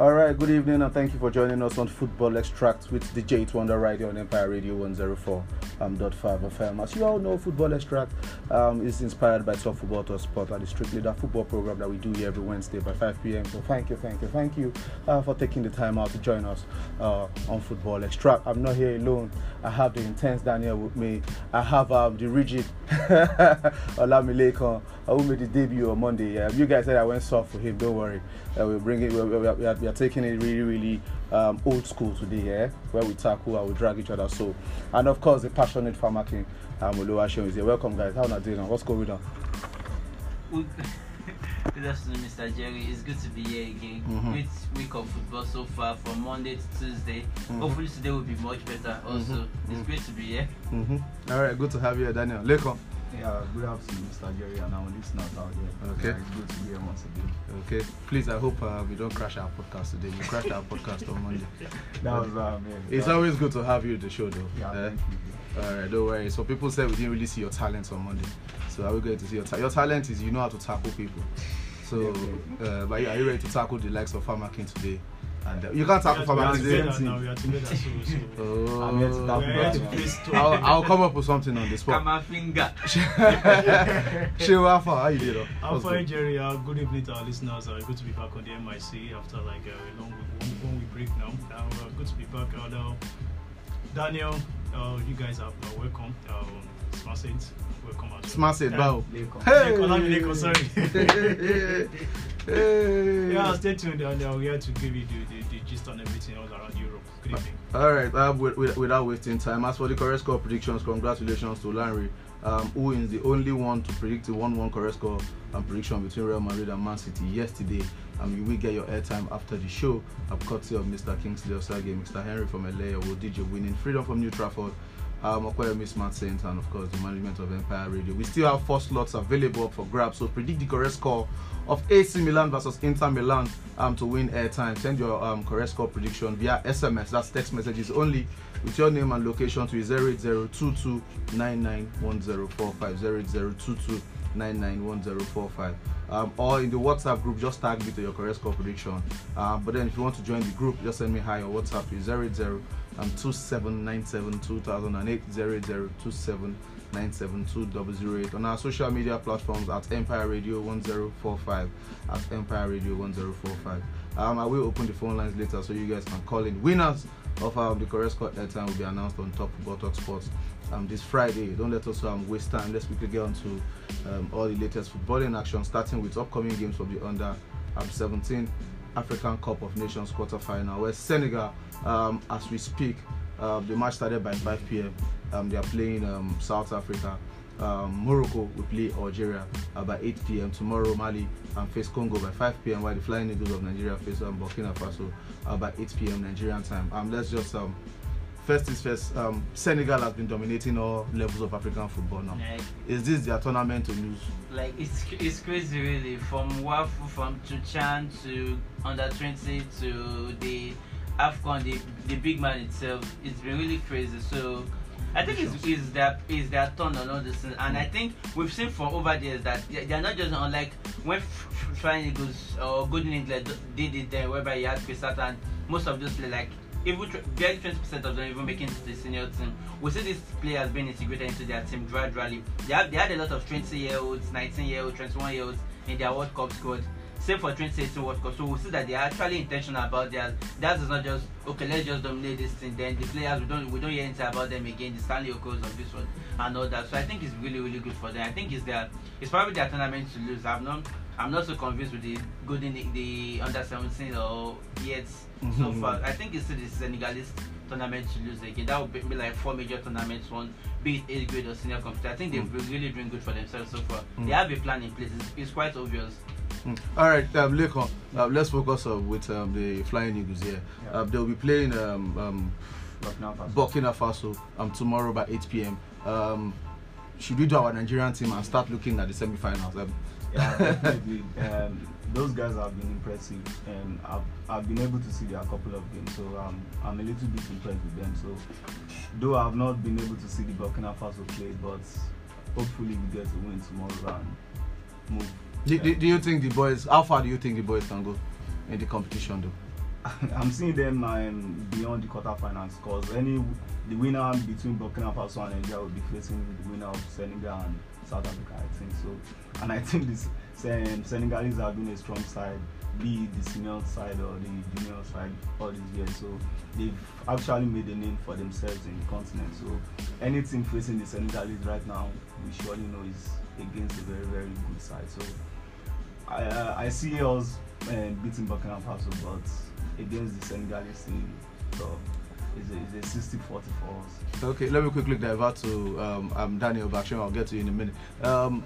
All right, good evening, and thank you for joining us on Football Extract with the J Wonder right here on Empire Radio 104.5 um, FM. As you all know, Football Extract um, is inspired by Top Football to Sport and the strictly that football program that we do here every Wednesday by 5 p.m. So thank you, thank you, thank you uh, for taking the time out to join us uh, on Football Extract. I'm not here alone. I have the intense Daniel with me. I have um, the rigid Olamilekan who made the debut on Monday. Uh, you guys said I went soft for him. Don't worry. Uh, we're bringing. We're, we're, we're, we are taking it really, really um, old school today, yeah, where we tackle and we drag each other. So, and of course, the passionate farmer king, um, Oluwaseun is here. Welcome, guys. How are you doing? What's going on? Good afternoon, Mr. Jerry. It's good to be here again. Mhm. Great week of football so far, from Monday to Tuesday. Mhm. Hopefully today will be much better. Also, Mhm. it's great to be here. Mm-hmm. All right, good to have you, here, Daniel. Lekon. Yeah, good afternoon, Mr. Jerry, and our listeners out there. Okay. Uh, it's good to be here once again. Okay, please. I hope uh, we don't crash our podcast today. We crashed our podcast on Monday. That was, um, yeah, It's that- always good to have you at the show, though. Yeah, Eh? thank you. All right, don't worry. So people said we didn't really see your talent on Monday. So are we going to see your talent? Your talent is you know how to tackle people. So, uh, but yeah, are you ready to tackle the likes of Farmer King today? And uh, you can't tackle We Farmer are King together today. now. We are together. So, so Oh, I'm here to tackle we are here to Farmer. place two. I'll, I'll come up with something on the spot. Kama finger. Shewa, how you doing? I'm fine, Jerry. Uh, good evening to our listeners. Uh, good to be back on the MIC after like uh, a long week, one, one week break now. Uh, uh, good to be back. Uh, now, Daniel, uh, you guys are uh, welcome. Um, Smart Saints, welcome as well. Smart said, bow. Lekon. Hey! Lekon, sorry. hey! Yeah, stay tuned. And uh, we're here to give you the, the, the gist on everything all around Europe. Good evening. All right, uh, with, with, without wasting time, as for the correct score predictions, congratulations to Larry, um, who is the only one to predict the 1 1 correct score and prediction between Real Madrid and Man City yesterday. Um, you will get your airtime after the show, um, courtesy of Mr. Kingsley Osage, Mr. Henry from LA, will DJ winning Freedom from New Trafford. Um, Okoyemi Smart Saints and of course the management of Empire Radio. We still have four slots available for grabs, so predict the correct score of AC Milan versus Inter Milan um, to win airtime. Send your um, correct score prediction via SMS. That's text messages only with your name and location to 08022 991045 08022 um, or in the WhatsApp group, just tag me to your correct score prediction. Um, but then if you want to join the group, just send me hi on WhatsApp to 080 um, 2797 2008 08027972008 on our social media platforms at Empire Radio 1045 at Empire Radio 1045. Um, I will open the phone lines later so you guys can call in. Winners of um, the correct score airtime will be announced on Top Talk Sports um, this Friday. Don't let us um, waste time. Let's quickly get on to um, all the latest footballing action, starting with upcoming games from the under um, 17 African Cup of Nations quarterfinal, where Senegal, um, as we speak, uh, the match started by 5 p.m. Um, they are playing um, South Africa. Um, Morocco will play Algeria uh, by 8 p.m. Tomorrow, Mali and face Congo by 5 p.m. While the Flying Eagles of Nigeria face um, Burkina Faso uh, by 8 p.m. Nigerian time. Um, let's just um, first is first. Um, Senegal has been dominating all levels of African football now. Like, Is this their tournament to lose? like it's it's crazy really. From Wafu, from Chuchan to under 20 to the Afcon, the the big man itself. It's been really crazy. So. I think it's, it's their it's their turn on all this, and I think we've seen for over the years that they- they're not just unlike when Flying Eagles or Golden England did it there, whereby you had Chris and most of those like even barely twenty percent of them even making to the senior team. We see these players being integrated into their team gradually. They have they had a lot of twenty year olds, nineteen year olds, twenty one year olds in their World Cup squad. Same for 2018 World Cup. So we see that they are actually intentional about theirs. That is not just okay. Let's just dominate this thing. Then the players we don't we don't hear anything about them again. The Stanley Okos of this one and all that. So I think it's really really good for them. I think it's their it's probably their tournament to lose. I'm not I'm not so convinced with the golden the under 17 or yet so Mhm. far. I think it's still the Senegalese tournament to lose again. That would be, be like four major tournaments, one be it eighth grade or senior competition. I think they've been really doing good for themselves so far. Mm. They have a plan in place. It's, it's quite obvious. Mm. All right, um, uh, let's focus uh, with um, the Flying Eagles here. Yeah. Uh, they'll be playing um, um, Burkina Faso. Burkina Faso um, tomorrow by 8 p.m. Um, should we do our Nigerian team and start looking at the semi-finals? Um, Yeah, definitely. um, those guys have been impressive, and I've, I've been able to see their couple of games, so um, I'm a little bit impressed with them. So, though I've not been able to see the Burkina Faso play, but hopefully we get to win tomorrow and move. Do, do, do you think the boys? How far do you think the boys can go in the competition, though? I'm seeing them um, beyond the quarterfinals because any the winner between Burkina Faso and Nigeria will be facing the winner of Senegal and South Africa. I think so, and I think this um, Senegalese have been a strong side, be it the senior side or the junior side all these years. So they've actually made a name for themselves in the continent. So anything facing the Senegalese right now, we surely know is against a very very good side. So I uh, I see us um, beating Burkina Faso, but against the Senegalese team, so it's a, it's a 60 40 for us. Okay, let me quickly divert to um, um, Daniel Bakshim. I'll get to you in a minute. Um,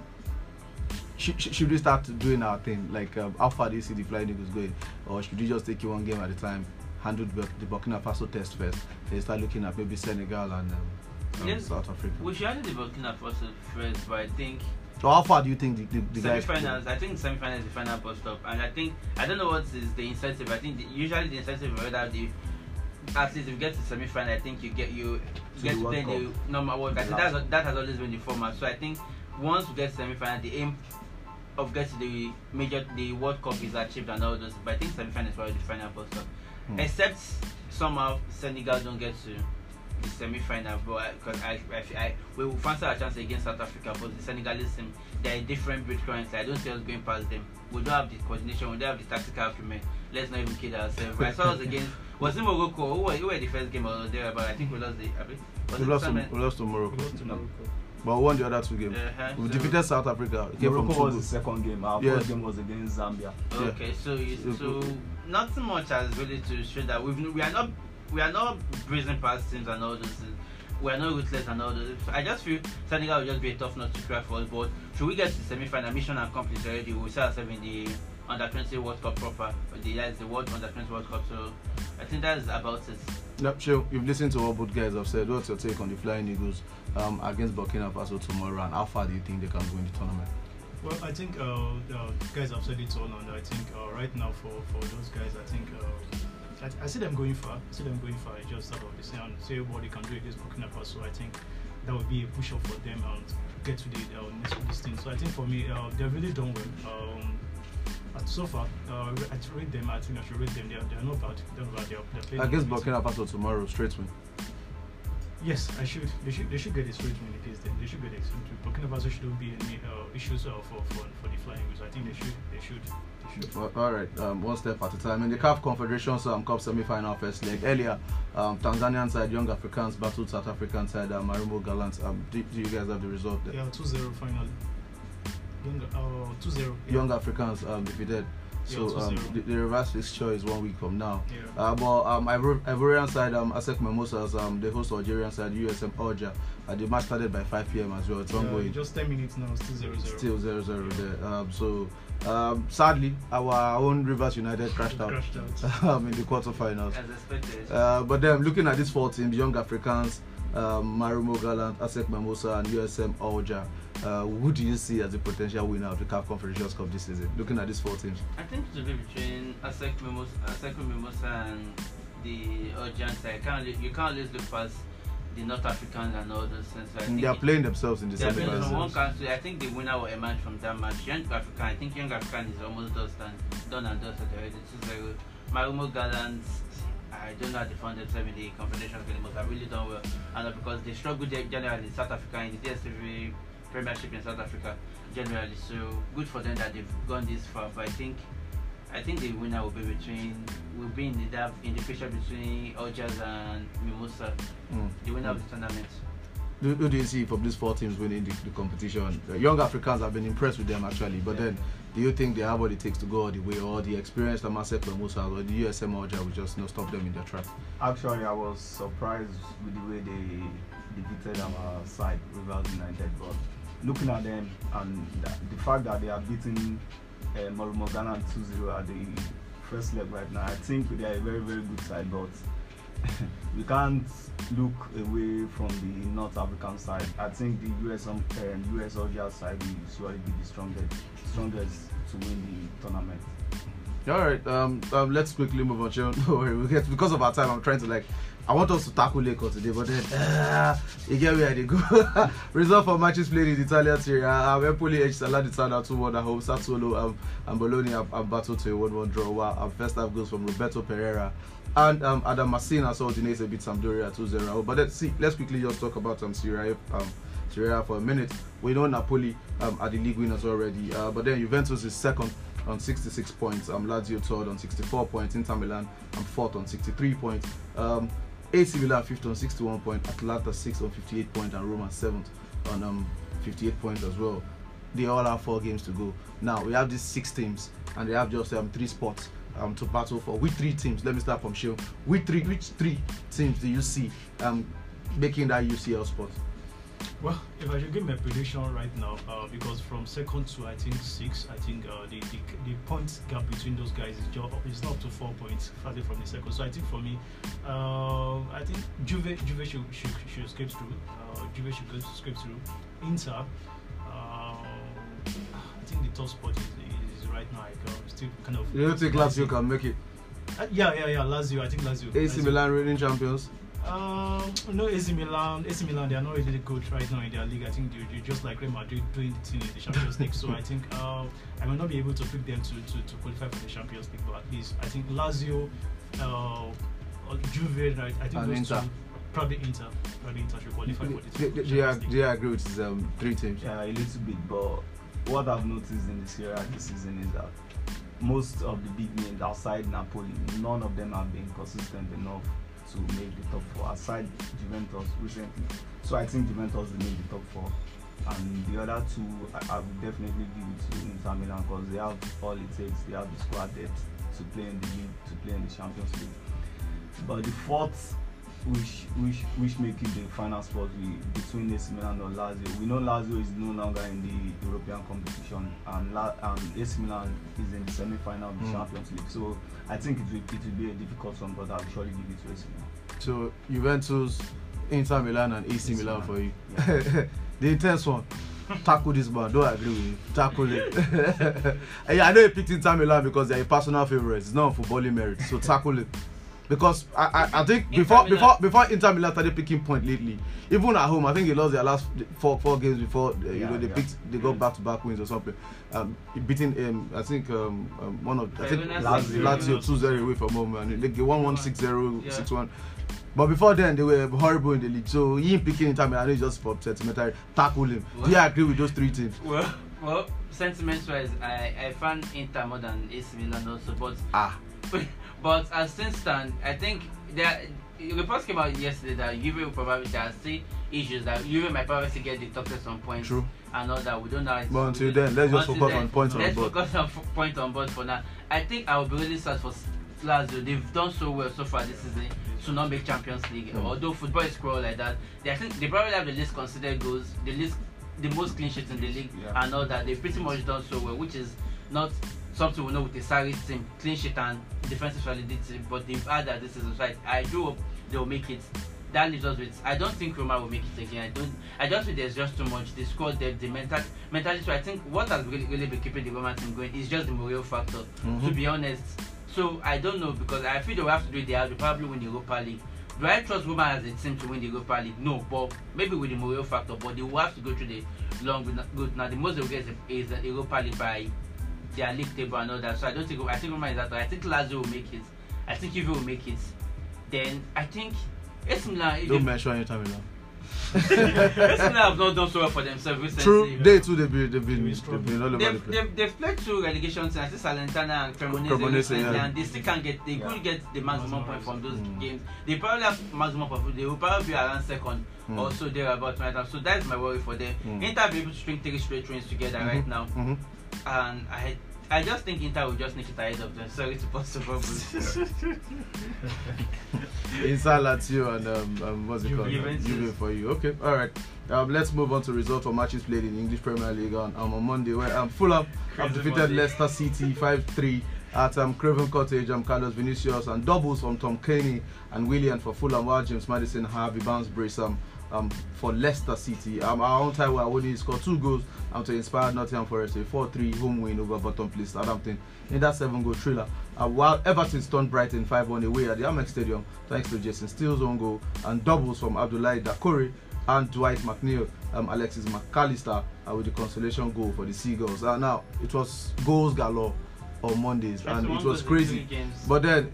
should, should we start doing our thing? Like, um, how far do you see the Flying Eagles going? Or should we just take it one game at a time, handle the, the Burkina Faso test first, then start looking at maybe Senegal and um, um, Yes, South Africa? We should handle the Burkina Faso first, but I think So how far do you think the, the, the guys semi-finals. I think semi-final is the final bus stop, and I think I don't know what is the incentive. I think the, usually the incentive is that the at least if you get to semi-final, I think you get you To get the to play the normal World Cup. I think that's that has always been the format. So I think once you get to semi-final, the aim of getting to the major the World Cup is achieved and all those. But I think semi-final is probably the final bus stop. Hmm. Except somehow Senegal don't get to the semi-final, but because I, I, I, we will fancy our chance against South Africa, but the Senegalese team they're a different breed currently. I don't see us going past them. We don't have the coordination, we don't have the tactical acumen. Let's not even kid ourselves. I saw us against was it Morocco? Who were, who were the first game or there? But I think we lost the. I was We it lost, to, we lost to We lost to Morocco. But we won the other two games. Uh-huh, We so- defeated South Africa. It came from Morocco was the second game. Our Yeah. first game was against Zambia. Okay, so you, so nothing much has really to show that we've we are not we are not breezing past teams and all those things. We are not ruthless and all those. I just feel Senegal will just be a tough nut to crack for us. But should we get to the semi-final, mission accomplished already. We will see ourselves in the under 20 World Cup proper. The that's the World Under 20 World Cup. So I think that's about it. Yep, sure. You've listened to what both guys have said. What's your take on the Flying Eagles um, against Burkina Faso tomorrow, and how far do you think they can go in the tournament? Well, I think uh, uh, guys have said it all, and I think uh, right now for, for those guys, I think uh, I, I see them going far. I see them going far. It's just about the same see what they can do against Burkina Faso. I think that would be a push up for them and get to the uh, next this thing. So I think for me, uh, they've really done well. Um, so far, uh, I rate them. I think I should rate them. They are, they are not bad. They're not bad. They are, they're playing Against. Burkina Faso tomorrow, straight win. Yes, I should. They should. They should get a straight win against them. They should get a straight win. Burkina Faso shouldn't be any uh, issues uh, for, for for the Flying Eagles. I think they should. They should. Well, all right, um, one step at a time. In the CAF Confederation um, Cup semi-final first leg earlier, um, Tanzanian side Young Africans battled South African side um, Marumo Gallants. Um, do, do you guys have the result there? Yeah, 2-0 final. Young, uh, 2-0. Yeah. Young Africans um, defeated. Yeah, So um, the, the reverse fixture is one week from now. Yeah. Uh, but um, Ivor- Ivorian side, um, ASEC Mimosas, um, the host Algerian side, USM Alger. Uh, the match started by 5 p.m. as well. It's Yeah, ongoing. just 10 minutes now, still 0-0. Still 0 0 there. Um, so, um, sadly, our own Rivers United crashed out Crashed out. um, in the quarterfinals. As expected. Uh, but then looking at these four teams, Young Africans, um, Marumo Gallant, ASEC Mimosa, and USM Alger, uh, who do you see as the potential winner of the CAF Confederations Cup this season? Looking at these four teams. I think it will be between ASEC Mimosa, ASEC Mimosa and the Urgent side. Can't, you can't always look past the North Africans and all those things. So I think They are it- playing themselves in the they are playing from one country. I think the winner will emerge from that match. Young African, I think Young African is almost done and done and dusted already. Two zero. Marumo Gallant, I don't know how they found themselves in the Confederation but have really done well. And because they struggled ge- generally in South Africa in the DSTV Premiership in South Africa generally. So good for them that they've gone this far. But I think I think the winner will be between will be in the in the picture between Algiers and Mimosa. Mm. The winner of the tournament. Who, do you see from these four teams winning the, the competition? Uh, young Africans have been impressed with them actually, but Yeah. then do you think they have what it takes to go all the way, or the experience that Masek Mimosa or the USM Alger will just you know, stop them in their tracks? Actually, I was surprised with the way they defeated our side, Rivers United. But looking at them and the, the fact that they are beating uh, Morumogana 2-0 at the first leg right now, I think they are a very, very good side. But we can't look away from the North African side. I think the US uh, US Alger side will surely be the strongest, strongest to win the tournament. All right, um, um, let's quickly move on. Don't worry, we get because of our time. I'm trying to like I want us to tackle Lagos today, but then uh, you get where they go. Result for matches played in the Italian Serie A. Um, Empoli edged Salernitana 2 1 at home. Sassuolo um, and Bologna have, have battled to a 1 1 draw. While um, first half goals from Roberto Pereyra and um, Adam Masina saw Udinese beat Sampdoria 2 0. But let's see, let's quickly just talk about um, Serie A. Um, Serie A for a minute. We know Napoli um, are the league winners already, uh, but then Juventus is second on 66 points. Um, Lazio third on 64 points. Inter Milan um, fourth on 63 points. Um, AC Milan fifth on 61 points. Atalanta sixth on 58 points, and Roma seventh on um 58 points as well. They all have four games to go. Now we have these six teams, and they have just um three spots um to battle for. Which three teams? Let me start from Sheo. Which three? Which three teams do you see um making that UCL spot? Well, if I should give my prediction right now, uh, because from second to I think six, I think uh, the, the the point gap between those guys is just is not up to four points farther from the second. So I think for me, uh, I think Juve Juve should should, should escape through. Uh, Juve should go escape through. Inter, uh, I think the top spot is, is right now like, uh, still kind of. You don't think Lazio can make it? Uh, yeah, yeah, yeah. Lazio, I think Lazio. AC Lazio. Milan reigning champions. Um, no, AC Milan. AC Milan, they are not really good right now in their league. I think they, they're just like Real Madrid doing the thing in the Champions League. So I think uh, I may not be able to pick them to, to, to qualify for the Champions League, but at least I think Lazio, uh, Juve, right? I think And those Inter. two, probably Inter, probably Inter should qualify for the Do, do, do, you, Champions ag- League. do you agree with these um, three teams? Yeah, a little bit, but what I've noticed in the Serie A this season is that most of the big names outside Napoli, none of them have been consistent enough to make the top four. Aside Juventus recently, so I think Juventus will make the top four, and the other two I, I would definitely give it to Inter Milan because they have all it takes. They have the squad depth to play in the league, to play in the Champions League. But the fourth, which which which making the final spot we, between AC Milan or Lazio. We know Lazio is no longer in the European competition, and La, and AC Milan is in the semi-final of the Mm. Champions League. So I think it will it will be a difficult one, but I'll surely give it to AC Milan. So Juventus, Inter Milan, and AC AC Milan Milan. for you. Yeah. the intense one. Tackle this man. Don't agree with you. Tackle it. yeah, I know you picked Inter Milan because they're a personal favorite. It's not footballing merit. So tackle it. Because I, I, I think Inter before Milan. before before Inter Milan started picking point lately, even at home, I think they lost their last four four games before uh, you Yeah, know they yeah. picked they got back to back wins or something. Um, beating um, I think um, um one of I think Lazio, Lazio. Lazio 2-0 away from home and they get one one six zero Yeah. six one. But before then, they were horrible in the league. So him picking Inter Milan is just for sentimental. Tackle him. Do you Well- agree with those three teams? Well, well, sentiments wise, I, I fan Inter more than AC Milan also, but Ah, but as things stand, I think there reports came out yesterday that Juve will probably there are still issues that Juve might probably get the top some points True. and all that. We don't know. But until then, let's just focus then, on points on board. Let's focus on f- point on board for now. I think I will be really sad for Lazio. They've done so well so far this season to not make Champions League. Mm. Although football is cruel like that, they I think they probably have the least considered goals, the least, the most clean sheets in the league, Yeah. and all that. They've pretty much done so well, which is not something we know with the Sarri team, clean sheet and defensive solidity. But they've had that this is so I, I do hope they will make it. That leaves us with. I don't think Roma will make it again. I don't. I just think there's just too much. The squad depth, the mental, mentality. So I think what has really, really been keeping the Roma team going is just the Mourinho factor. To Mhm. be honest, so I don't know because I feel they will have to do it. They have to probably win the Europa League. Do I trust Roma as a team to win the Europa League? No, but maybe with the Mourinho factor. But they will have to go through the long good. Now the most they will get is, is the Europa League by their league table and all that. So I don't think I think Roma is that. I think Lazio will make it. I think Juve will make it. Then I think AC Milan. if don't they- mention Inter Milan. AC Milan have not done so well for themselves recently. True, they too they've been they've been, They they've struggle. been all over the They've, place. they've, they've played two relegation teams, I think Salernitana and Cremonese, Cremonese, yeah. and they still can't get, they Yeah. couldn't get the maximum point from those Mm. games. They probably have maximum point, they will probably be around second Mm. or so there about right now. So that's my worry for them. Mm. Inter be able to string three straight trains together right Mhm, now, mhm. And I I just think Inter will just nick it ahead of them. Sorry to bust the bubble. Inside Lazio and um, um what's it Juve. called? Juventus. Juve for you. Okay, all right. Um, let's move on to results for matches played in English Premier League on, um, on Monday, where um, Fulham have defeated. Leicester City 5-3 at um, Craven Cottage. Um, Carlos Vinicius and doubles from Tom Cairney and Willian for Fulham, while James Maddison, Harvey Barnes, Brace um, um, for Leicester City. Um, our own Taiwo Awoniyi scored two goals um, to inspire Nottingham Forest a 4-3 home win over Bottom Place Southampton in that seven-goal thriller. Uh, while Everton stunned Brighton 5-1 away at the Amex Stadium thanks to Jason Steele's own goal and doubles from Abdoulaye Doucouré and Dwight McNeil, um, Alexis Mac Allister uh, with the consolation goal for the Seagulls. Uh, now, it was goals galore on Mondays and it was crazy. But then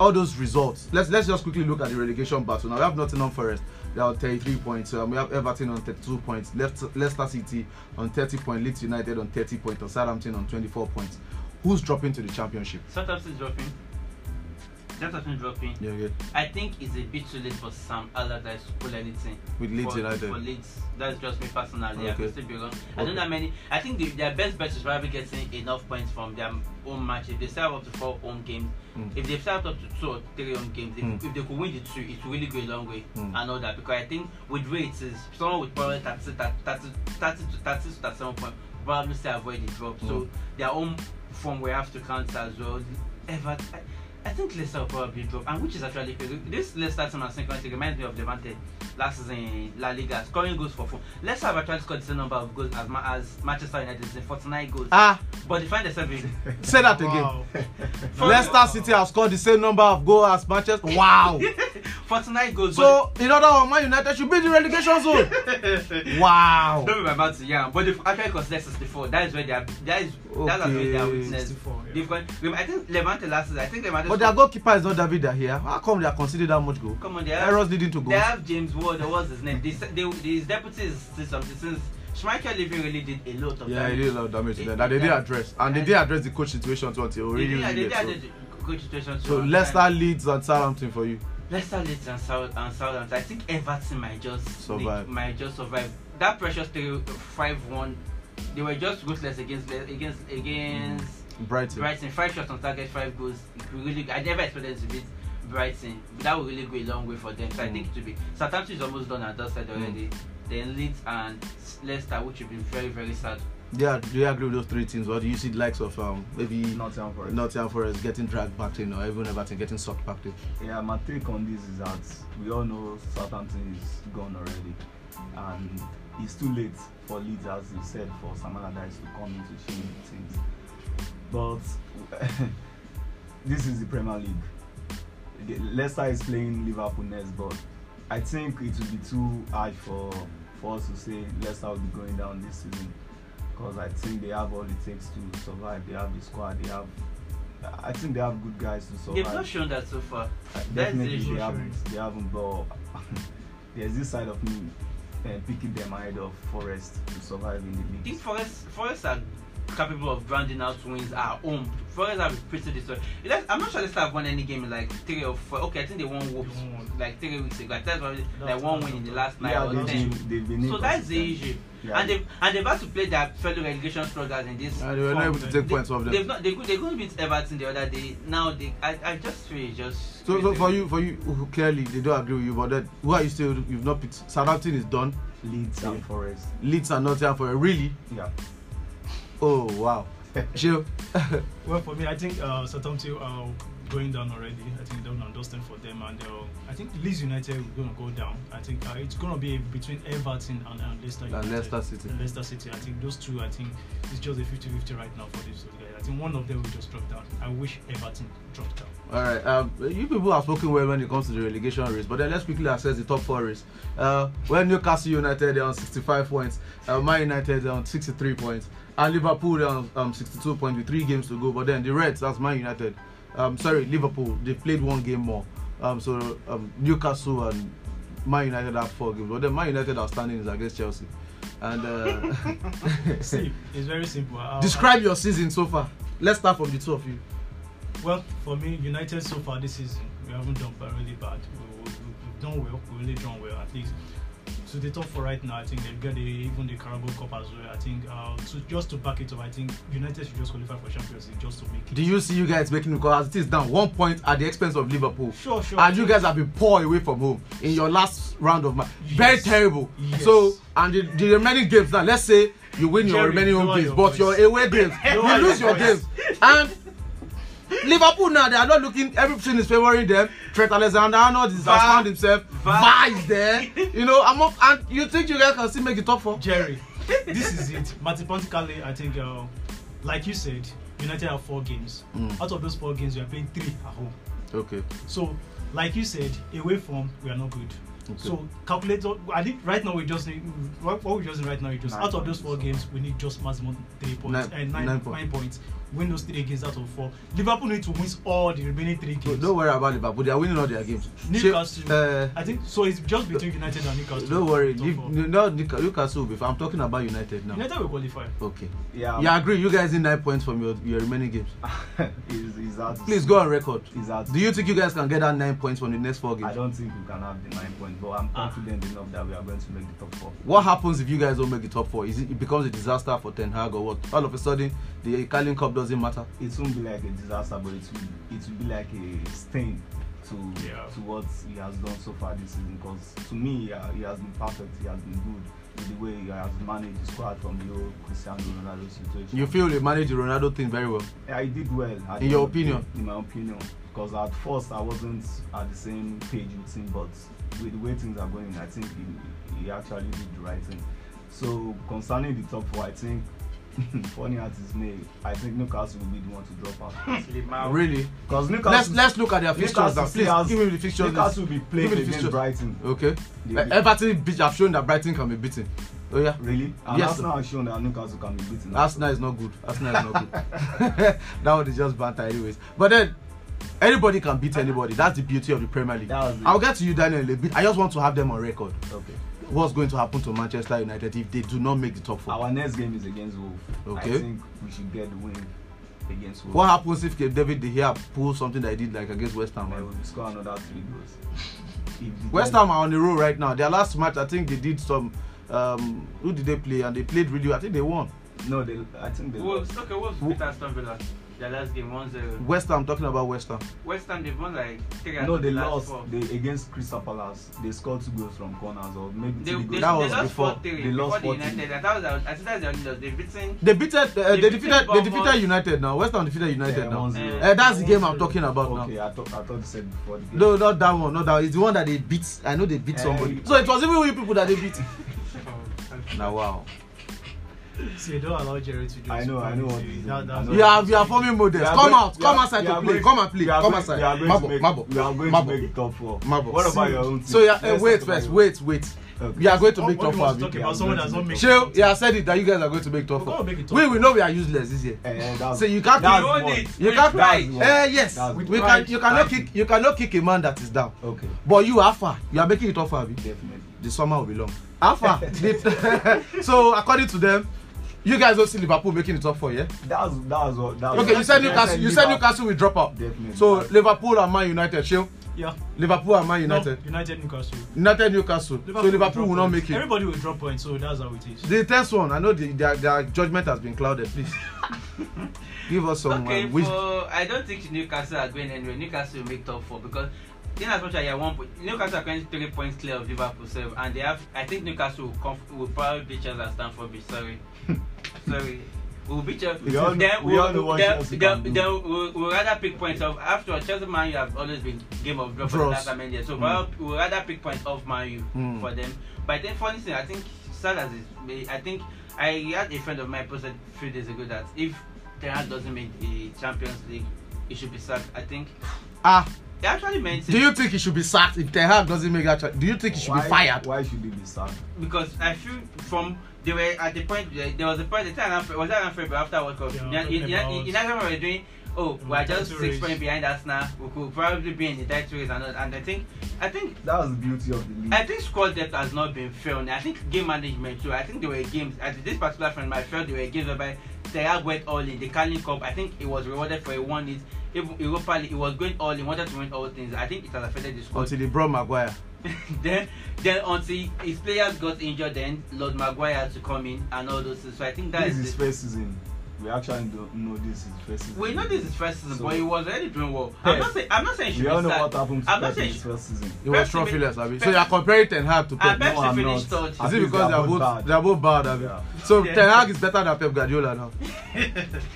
all those results. Let's let's just quickly look at the relegation battle. Now we have Nottingham Forest. They are 33 points. Um, we have Everton on 32 points. Left, Leicester City on 30 points. Leeds United on 30 points. And Southampton on 24 points. Who's dropping to the championship? Southampton is dropping. Southampton dropping. Yeah, yeah. I think it's a bit too late for Sam Allardyce to pull anything. With Leeds for, United. For Leeds. That's just me personally. I Okay. could still be wrong. I don't know how many. I think the, their best bet is probably getting enough points from their home match. If they still up to four home games, Mm. if they've up to two or three home games, if, Mm. if they could win the two, it will really go a long way. Mm. I know that because I think with rates, someone with probably 30, 30, 30, 30 to 30 to 37 points probably still avoid the drop. So Mm. their own form we have to counter as well. Everton. I, think Leicester will probably drop, and which is actually fair. This Leicester team, think, it reminds me of Levante last season in La Liga, scoring goals for four. Leicester have actually scored the same number of goals as, Ma- as Manchester United, in 49 goals. Ah, but they find themselves in. say that again. Wow. Leicester City have scored the same number of goals as Manchester. Wow. 49 goals. so, in other words, Man United should be in the relegation zone. Wow. Don't be my mouth to yeah, but they've actually considered 64. That is where they are. That is that's where they are Okay. witness. 64, yeah. They've gone. I think Levante last season. I think Levante. But their goalkeeper is not David Gea. How come they are considered that much goal? Come on, they have, Errors leading to they goals. have James Ward. What's his name? They, they, his deputy is something since Schmeichel leaving really did a lot of Yeah, damage. he did a lot of damage to them. That they did yeah. address, and they did address the coach situation too until They really, did- they really did address the coach situation. So, so Leicester, Leeds, and Southampton for you. Leicester, Leeds, and South and Southampton. I think Everton might just Survive. They, might just survive. That precious three, five one. They were just ruthless against against against Brighton. Brighton. Five shots on target, five goals. Really, I never expected them to beat Brighton. That will really go a long way for them. So I Mm. think it will be. Southampton is almost done and dusted already. Then Leeds and Leicester, which will be very very sad. Yeah, do you agree with those three teams? Or do you see the likes of um, maybe Nottingham Forest. Nottingham Forest getting dragged back in, or even Everton getting sucked back in? Yeah, my take on this is that we all know Southampton is gone already, and it's too late for Leeds, as you said, for Sam Allardyce to come in to change things. But this is the Premier League. Leicester is playing Liverpool next, but I think it will be too hard for for us to say Leicester will be going down this season because I think they have all it takes to survive. They have the squad. They have. I think they have good guys to survive. They've not shown that so far. Uh, That's the they haven't. They haven't. But there's this side of me uh, picking them ahead of Forest to survive in the league. Forest Forest are capable of grinding out wins at home. Forest have pretty decent. Let's- I'm not sure Leicester have won any game in like three or four. Okay, I think they won Wolves They won like three weeks ago. I think probably like That's- one that's win in the last nine Yeah, or ten. been, So that's the issue. Yeah. And they and they've had to play their fellow relegation struggles in this. And they were not able to take points off They've them. not. They could. They couldn't beat Everton the other day. Now they. I, I just feel just. So, so for you, for you, clearly they don't agree with you, but then who are you still? You've not picked. Southampton is done. Leeds and Yeah. Forest. Leeds and Nottingham for really. Yeah. Oh wow. Chill. Well, for me, I think uh, Southampton are going down already. I think they're on dusting for them, and uh, I think Leeds United is going to go down. I think uh, it's going to be between Everton and, and Leicester And Leicester City. And Leicester City. I think those two. I think it's just a 50-50 right now for these two guys. I think one of them will just drop down. I wish Everton dropped down. All right. Um, you people have spoken well when it comes to the relegation race, but then let's quickly assess the top four race. Uh, when Newcastle United they're on 65 points, uh, Man United they're on 63 points, and Liverpool on um, 62 points with three games to go. But then the Reds, that's Man United. Um, sorry, Liverpool they played one game more. Um, so um, Newcastle and Man United have four games, but then Man United are standing is against Chelsea. And uh, See, it's very simple. Uh, describe your season so far. Let's start from the two of you. Well, for me, United so far this season, we haven't done really bad. We, we, we've done well. We really done well, at least. So the top four right now, I think they've got the, even the Carabao Cup as well. I think uh, to, just to back it up, I think United should just qualify for Champions League just to make it. Do you see you guys making because as it is down one point at the expense of Liverpool? Sure, sure. and you guys have been poor away from home in your last round of match. Very Yes. terrible. Yes. So and the, the remaining games now, let's say you win your Jerry, remaining home games, your but your away games, you lose your your games. And Liverpool now they are not looking. Everything is favoring them. Trent Alexander-Arnold is has found himself. Is there. You know, I'm not, and you think you guys can still make the top four? Jerry, this is it. Mathematically, I think, uh, like you said, United have four games. Mm. Out of those four games, we are playing three at home. Okay. So, like you said, away from we are not good. Okay. So calculator. I think right now we just need what, we just need right now is just Nine out of those four so- games we need just maximum three points Nine- and nine, nine nine, points. Win those three games out of four. Liverpool need to win all the remaining three games. don't worry about Liverpool. They are winning all their games. Newcastle. Shey, uh, I think so. It's just between United and Newcastle. don't worry. Leave, no, Newca- Newcastle will be fine. I'm talking about United now. United will qualify. Okay. Yeah. You agree? You guys need nine points from your, your remaining games. is is that Please go on record. Is that Do you think you guys can get that nine points from the next four I games? don't think we can have the nine points, but I'm Ah. confident enough that we are going to make the top four. What happens if you guys don't make the top four? Is it, it becomes a disaster for Ten Hag or what? All of a sudden, the Italian Cup doesn't matter. It won't be like a disaster, but it will it will be like a stain to Yeah. to what he has done so far this season. Because to me, uh, he has been perfect. He has been good with the way he has managed the squad from the old Cristiano Ronaldo situation. You feel they managed the Ronaldo thing very well. I did well. at the In your end of the opinion? day, In my opinion, because at first I wasn't at the same page with him, but with the way things are going, I think he, he actually did the right thing. So concerning the top four, I think funny as it may, I think Newcastle will be the one to drop out. Really? Because Newcastle, Let's let's look at their fixtures Newcastle now. still Please has- give me the fixtures. Newcastle will be playing Give me the against fixtures. Brighton. Okay. They- Uh, Everton beat, have shown that Brighton can be beaten. Oh yeah. Really? And Yes, Arsenal has shown that Newcastle can be beaten. Arsenal is not good. Arsenal is not good. that one is just banter anyways. But then anybody can beat anybody. That's the beauty of the Premier League. That was it. I'll get to you, Daniel, in a bit. I just want to have them on record. Okay. What's going to happen to Manchester United if they do not make the top four? Our next game is against Wolves. Okay. I think we should get the win against Wolves. What happens if David De Gea pulls something that he did like against West Ham? Well, we'll score another three goals. West Ham are on the road right now. Their last match, I think they did some. Um, who did they play? And they played really. well. I think they won. No, they. I think they. Wolves, okay, Wolves Wo- beat Aston Villa. Last game 1-0. West Ham. Talking about West Ham. West Ham, they've won like three out No, of they the last lost. four. They against Crystal Palace. They scored two goals from corners, or maybe They, they, goals. That they was lost before. 4-3 They before lost the 4-3. United. I thought that, I think that's the only loss. They've beaten. They beated. Uh, they, They defeated. They defeated. United now. West Ham defeated United Yeah, now. 1-0. Uh, that's the game I'm talking about now. Okay, I thought I thought you said before the game. No, not that one. Not that. One. It's the one that they beat. I know they beat Eh, somebody. So it was even you people that they beat. Now wow. See, don't allow Jerry to just. I know, I know what that- that's. You are you are forming models. Are Come going- out. Come are- outside to are play. going- Come and play. are Come outside. Are Mabo. Mabo. We are going Mabo. to make top four. Mabo. What about your own team? So yeah, uh, wait first. Wait, wait. Okay. We are going to make top four. talking Yeah, about someone that's not making. Chill. Yeah, I said it that you guys are going to make top four. top We four. we know we are useless this year. Eh, eh, that's- So you can't that's kick- You own one. it. You can't. Eh yes. That's We can. You cannot kick. You cannot kick a man that is down. Okay, But you Alpha, you are making it up for Abi. definitely. The summer will be long. Alpha. so according to them, you guys don't see Liverpool making it top four, yeah? That's that's what. That's Okay, you said Newcastle. You said Newcastle will drop out. Definitely. So Liverpool and Man United, chill. Yeah. Liverpool and Man No, United. United Newcastle. United Newcastle. so Liverpool drop will not points. make it. Everybody will drop points, so that's how it is. The tenth one, I know the, their, their judgment has been clouded. Please give us some. Okay, uh, which, for I don't think Newcastle are going anywhere. Newcastle will make top four because in as much as you are one point, Newcastle are currently three points clear of Liverpool, self, and they have. I think Newcastle will, conf- will probably beat Chelsea at Stamford Bridge. Sorry, sorry. We'll beat Chelsea. We all- then we we'll, all know what then, Chelsea then, can then do. we'll, we'll rather pick points off. After Chelsea, Man, you have always been game of draw for the Draws. last many years. So Mm. we'll, we'll rather pick points off Man U Mm. for them. But I think funny thing, I think sad as it, I think I had a friend of mine posted a few days ago that if Ten Hag doesn't make the Champions League, it should be sacked. I think ah, he actually meant it do you think he should be sacked if Ten Hag doesn't make that? Do you think he should why, be fired? Why should he be sacked? because I feel from they were at the point there there was a point the time after- was that February after World Cup. Yeah, Yeah, talking in, in, in, in that time we were doing. Oh, we are just six points behind us now. We could probably be in the title race and all. And I think, I think That was the beauty of the league. I think squad depth has not been fair. I think game management too. I think there were games at this particular friend. I felt there were games whereby Ten Hag went all in. The Carling Cup, I think it was rewarded for a one. It even Europa League, it was going all in. Wanted to win all things. I think it has affected the squad. Until he brought Maguire. then, then until his players got injured, then Lord Maguire had to come in and all those things. So I think that this is is his the, first season. we actually don't know this is first season. We know this is first season, So- but he was already doing well. Pep. I'm not saying I'm not saying he We should all know sacked. what happened to I'm not Pep in saying his first season. It was Pep- trophyless, Abi. So you're comparing Ten Hag to And Pep. Pep No, I'm should finish not. third. I Is it because they they're both both bad. they're both bad, Abi? Yeah. So Yeah. Ten Hag is better than Pep Guardiola now.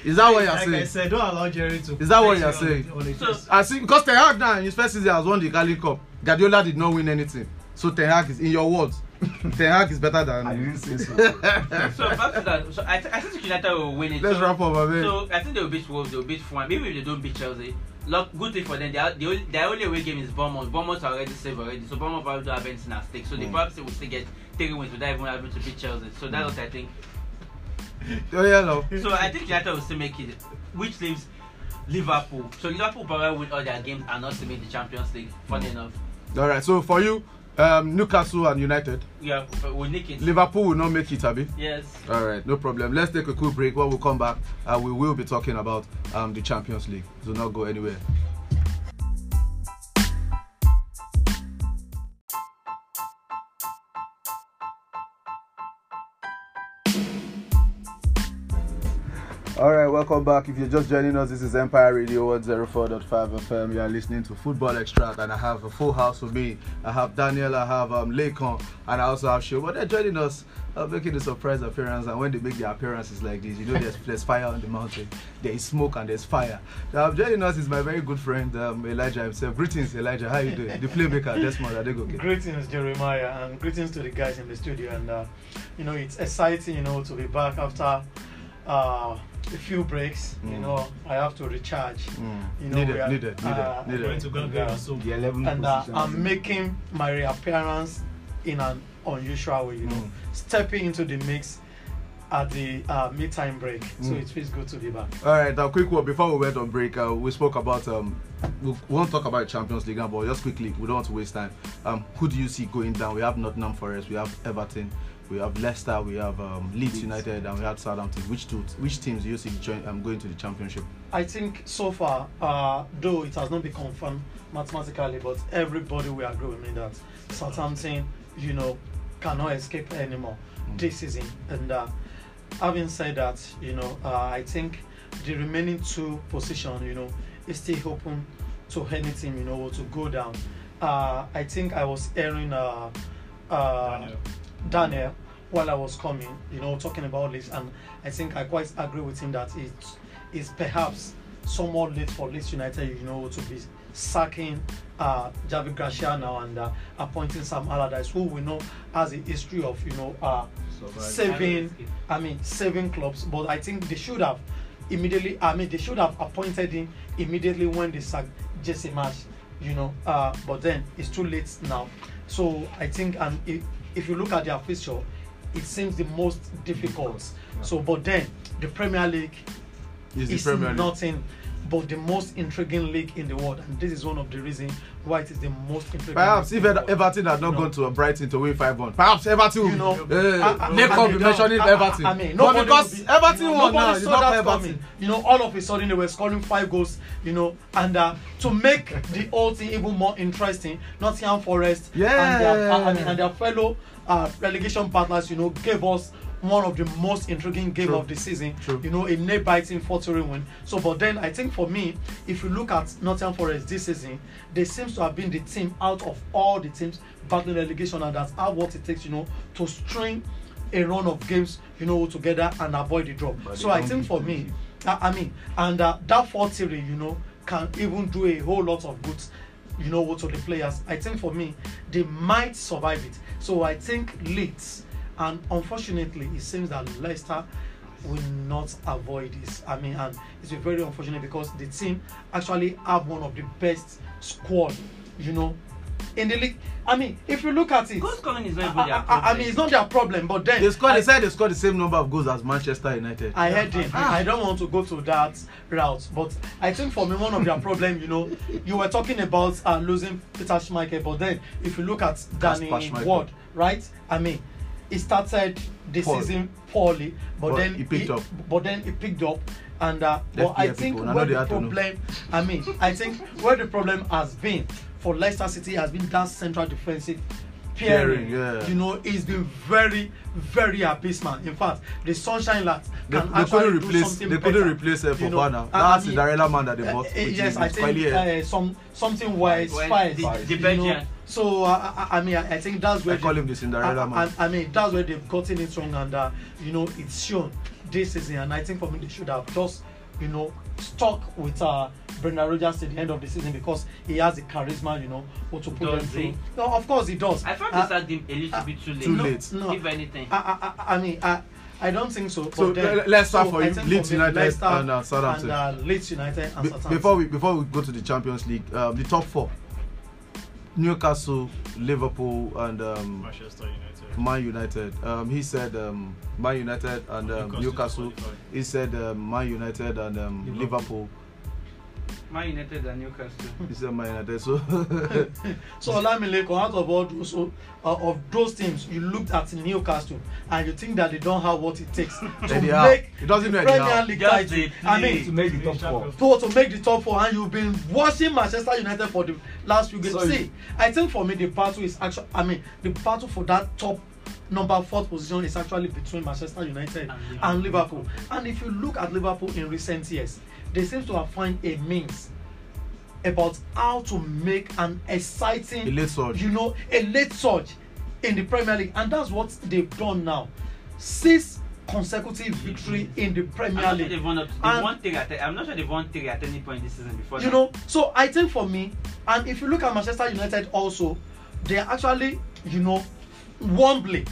Is that what you're like I said, don't allow Jerry to. Is that what you're you on- saying? on So- I see because Ten Hag now in his first season has won the Gali Cup. Guardiola did not win anything. So Ten Hag is in your words. Ten Hag is better I than. didn't say so. So back to that. So I, th- I think United will win it. Let's so, wrap up, Abi. So I think they'll beat Wolves. They'll beat Fulham. Maybe if they don't beat Chelsea. Look, good thing for them. They are, the only, their only away game is Bournemouth. Bournemouth are already safe already. So Bournemouth probably don't have anything at stake. So they Mm. probably will still get three wins without even having to beat Chelsea. So that's what I think. Oh yeah, no. So I think United will still make it, which leaves Liverpool. So Liverpool probably win all their games and not to make the Champions League. Funny enough, All right. So for you, um, Newcastle and United, yeah, we'll nick it. Liverpool will not make it, Abi. Yes. All right, no problem. Let's take a quick break. When we come back, uh, we will be talking about um, the Champions League. Do not go anywhere. All right, welcome back. If you're just joining us, this is Empire Radio 104.5 FM. You are listening to Football Extract, and I have a full house with me. I have Daniel, I have um, and I also have Show. But they're joining us, uh, making a surprise appearance. And when they make their appearances like this, you know there's, there's fire on the mountain. There is smoke and there's fire. Now, joining us is my very good friend um, Elijah himself. Greetings, Elijah. How you doing? The playmaker, Desmond Adegoke. Greetings, Jeremiah, and greetings to the guys in the studio. And uh, you know, it's exciting, you know, to be back after uh, a few breaks. You Mm. know, I have to recharge. Mm. You know, needed, we are- needed, needed, uh, needed. Going to go and get your. The 11th And uh. I'm making my reappearance in an unusual way. You know, Mm. stepping into the mix at the uh, mid-time break. So Mm. it feels good to be back. All right, a quick one before we went on break. Uh, we spoke about um, we won't talk about Champions League now, but just quickly, we don't want to waste time. Um, who do you see going down? We have Nottingham Forest, we have Everton, we have Leicester, we have um, Leeds Leeds. United, and we have Southampton. Which two? Which teams do you see join, um, going to the Championship? I think so far, uh, though it has not been confirmed mathematically, but everybody will agree with me that Southampton, you know, cannot escape anymore Mm. this season. And uh, having said that, you know, uh, I think the remaining two position, you know, is still open to anything, you know, to go down. Uh, I think I was hearing uh, uh, Daniel. Daniel while I was coming, you know, talking about this, and I think I quite agree with him that it is perhaps somewhat late for Leeds United, you know, to be sacking uh, Javi Gracia now and uh, appointing Sam Allardyce, who we know has a history of, you know, uh, saving, I mean, saving clubs. But I think they should have immediately, I mean, they should have appointed him immediately when they sacked Jesse Marsch, you know. Uh, but then it's too late now. So I think, and if, if you look at their fixture, it seems the most difficult. So, but then the Premier League Is the is Premier League? nothing but the most intriguing league in the world, and this is one of the reasons why it is the most intriguing. Perhaps if Ever-. Everton had not You know. gone to a Brighton to win 5 1, perhaps Everton You know, uh, I- I- be mentioning I- Everton. I mean, nobody because be- Everton you know, won now, it's not Everton. coming. You know, all of a sudden they were scoring five goals. You know, and uh, to make the whole thing even more interesting, Nottingham Forest and their, Yeah. I mean, and their fellow uh, relegation partners, you know, gave us one of the most intriguing game True. of the season. True. You know, a nail biting 4 0 win. So, but then I think for me, if you look at Nottingham Forest this season, they seems to have been the team out of all the teams battling relegation, and that's how what it takes, you know, to string a run of games, you know, together and avoid the drop. But so I think for me, I, I mean, and uh, that 4 0, you know, can even do a whole lot of good you know to the players i think for me they might survive it. So i think leeds and unfortunately it seems that leicester will not avoid this. I mean and it's very unfortunate because the team actually have one of the best squad you know in the league i mean if you look at it Goal scoring is not even their I- I- I mean it's not their problem but then They scored, they said they scored the same number of goals as Manchester United. I heard it. Ah. I don't want to go to that route, but I think for me one of their problem, you know, you were talking about uh, losing Peter Schmeichel, but then if you look at Danny Ward, right? I mean, he started the Poor. season poorly, but, But then he picked up. But then he picked up, and uh, but I think I know where they the had to know. problem, I mean, I think where the problem has been for Leicester City has been that central defensive pairing, Pairing, yeah. you know, it's been very, very abysmal. In fact, the Sunshine Lads They, can they actually couldn't do replace. something They couldn't replace uh, you know. That's and the he- man that they Uh, bought. uh, with yes, I think uh, some something wise Well, spice. the, the you know. So uh, I, I mean, I, I think that's where I call they- him the Cinderella I, man. I, I mean, that's where they've gotten it wrong, and uh, you know, it's shown this season. And I think for me, they should have just, you know, stuck with uh, Brendan Rodgers at the end of the season because he has the charisma, you know, or to put them through. he? No, of course he does. I thought Uh, they sacked him a little uh, bit too late. Too no, late. No, If anything. I, I, I mean, I, I don't think so. So, then, let's start so for you, think Leeds me, United Leicester and, uh, Southampton. And uh, Leeds United and Be- Southampton. before we before we go to the Champions League, um, the top four: Newcastle, Liverpool, and um, Manchester United. Man United. Um, he said um, Man United and um, Newcastle Newcastle. He said um, Man United and um, Liverpool. Liverpool. Man United and Newcastle. He said Man United. So So Olamileko, out of all those uh, of those teams, you looked at Newcastle and you think that they don't have what it takes to make it doesn't the Premier. League title. I mean, to make the top four. to, to make the top four, and you've been watching Manchester United for the last few games. So See, I think for me the battle is actually, I mean, the battle for that top number fourth position is actually between Manchester United And. Liverpool. And if you look at Liverpool in recent years, they seem to have found a means about how to make an exciting A late surge. you know, a late surge in the Premier League, and that's what they've done now. Six consecutive victory in the I'm Premier not sure League. they've won And- won three at. I'm not sure they've won three at any point this season before. You now. know, so I think for me, and if you look at Manchester United also, they are actually, you know, wobbling,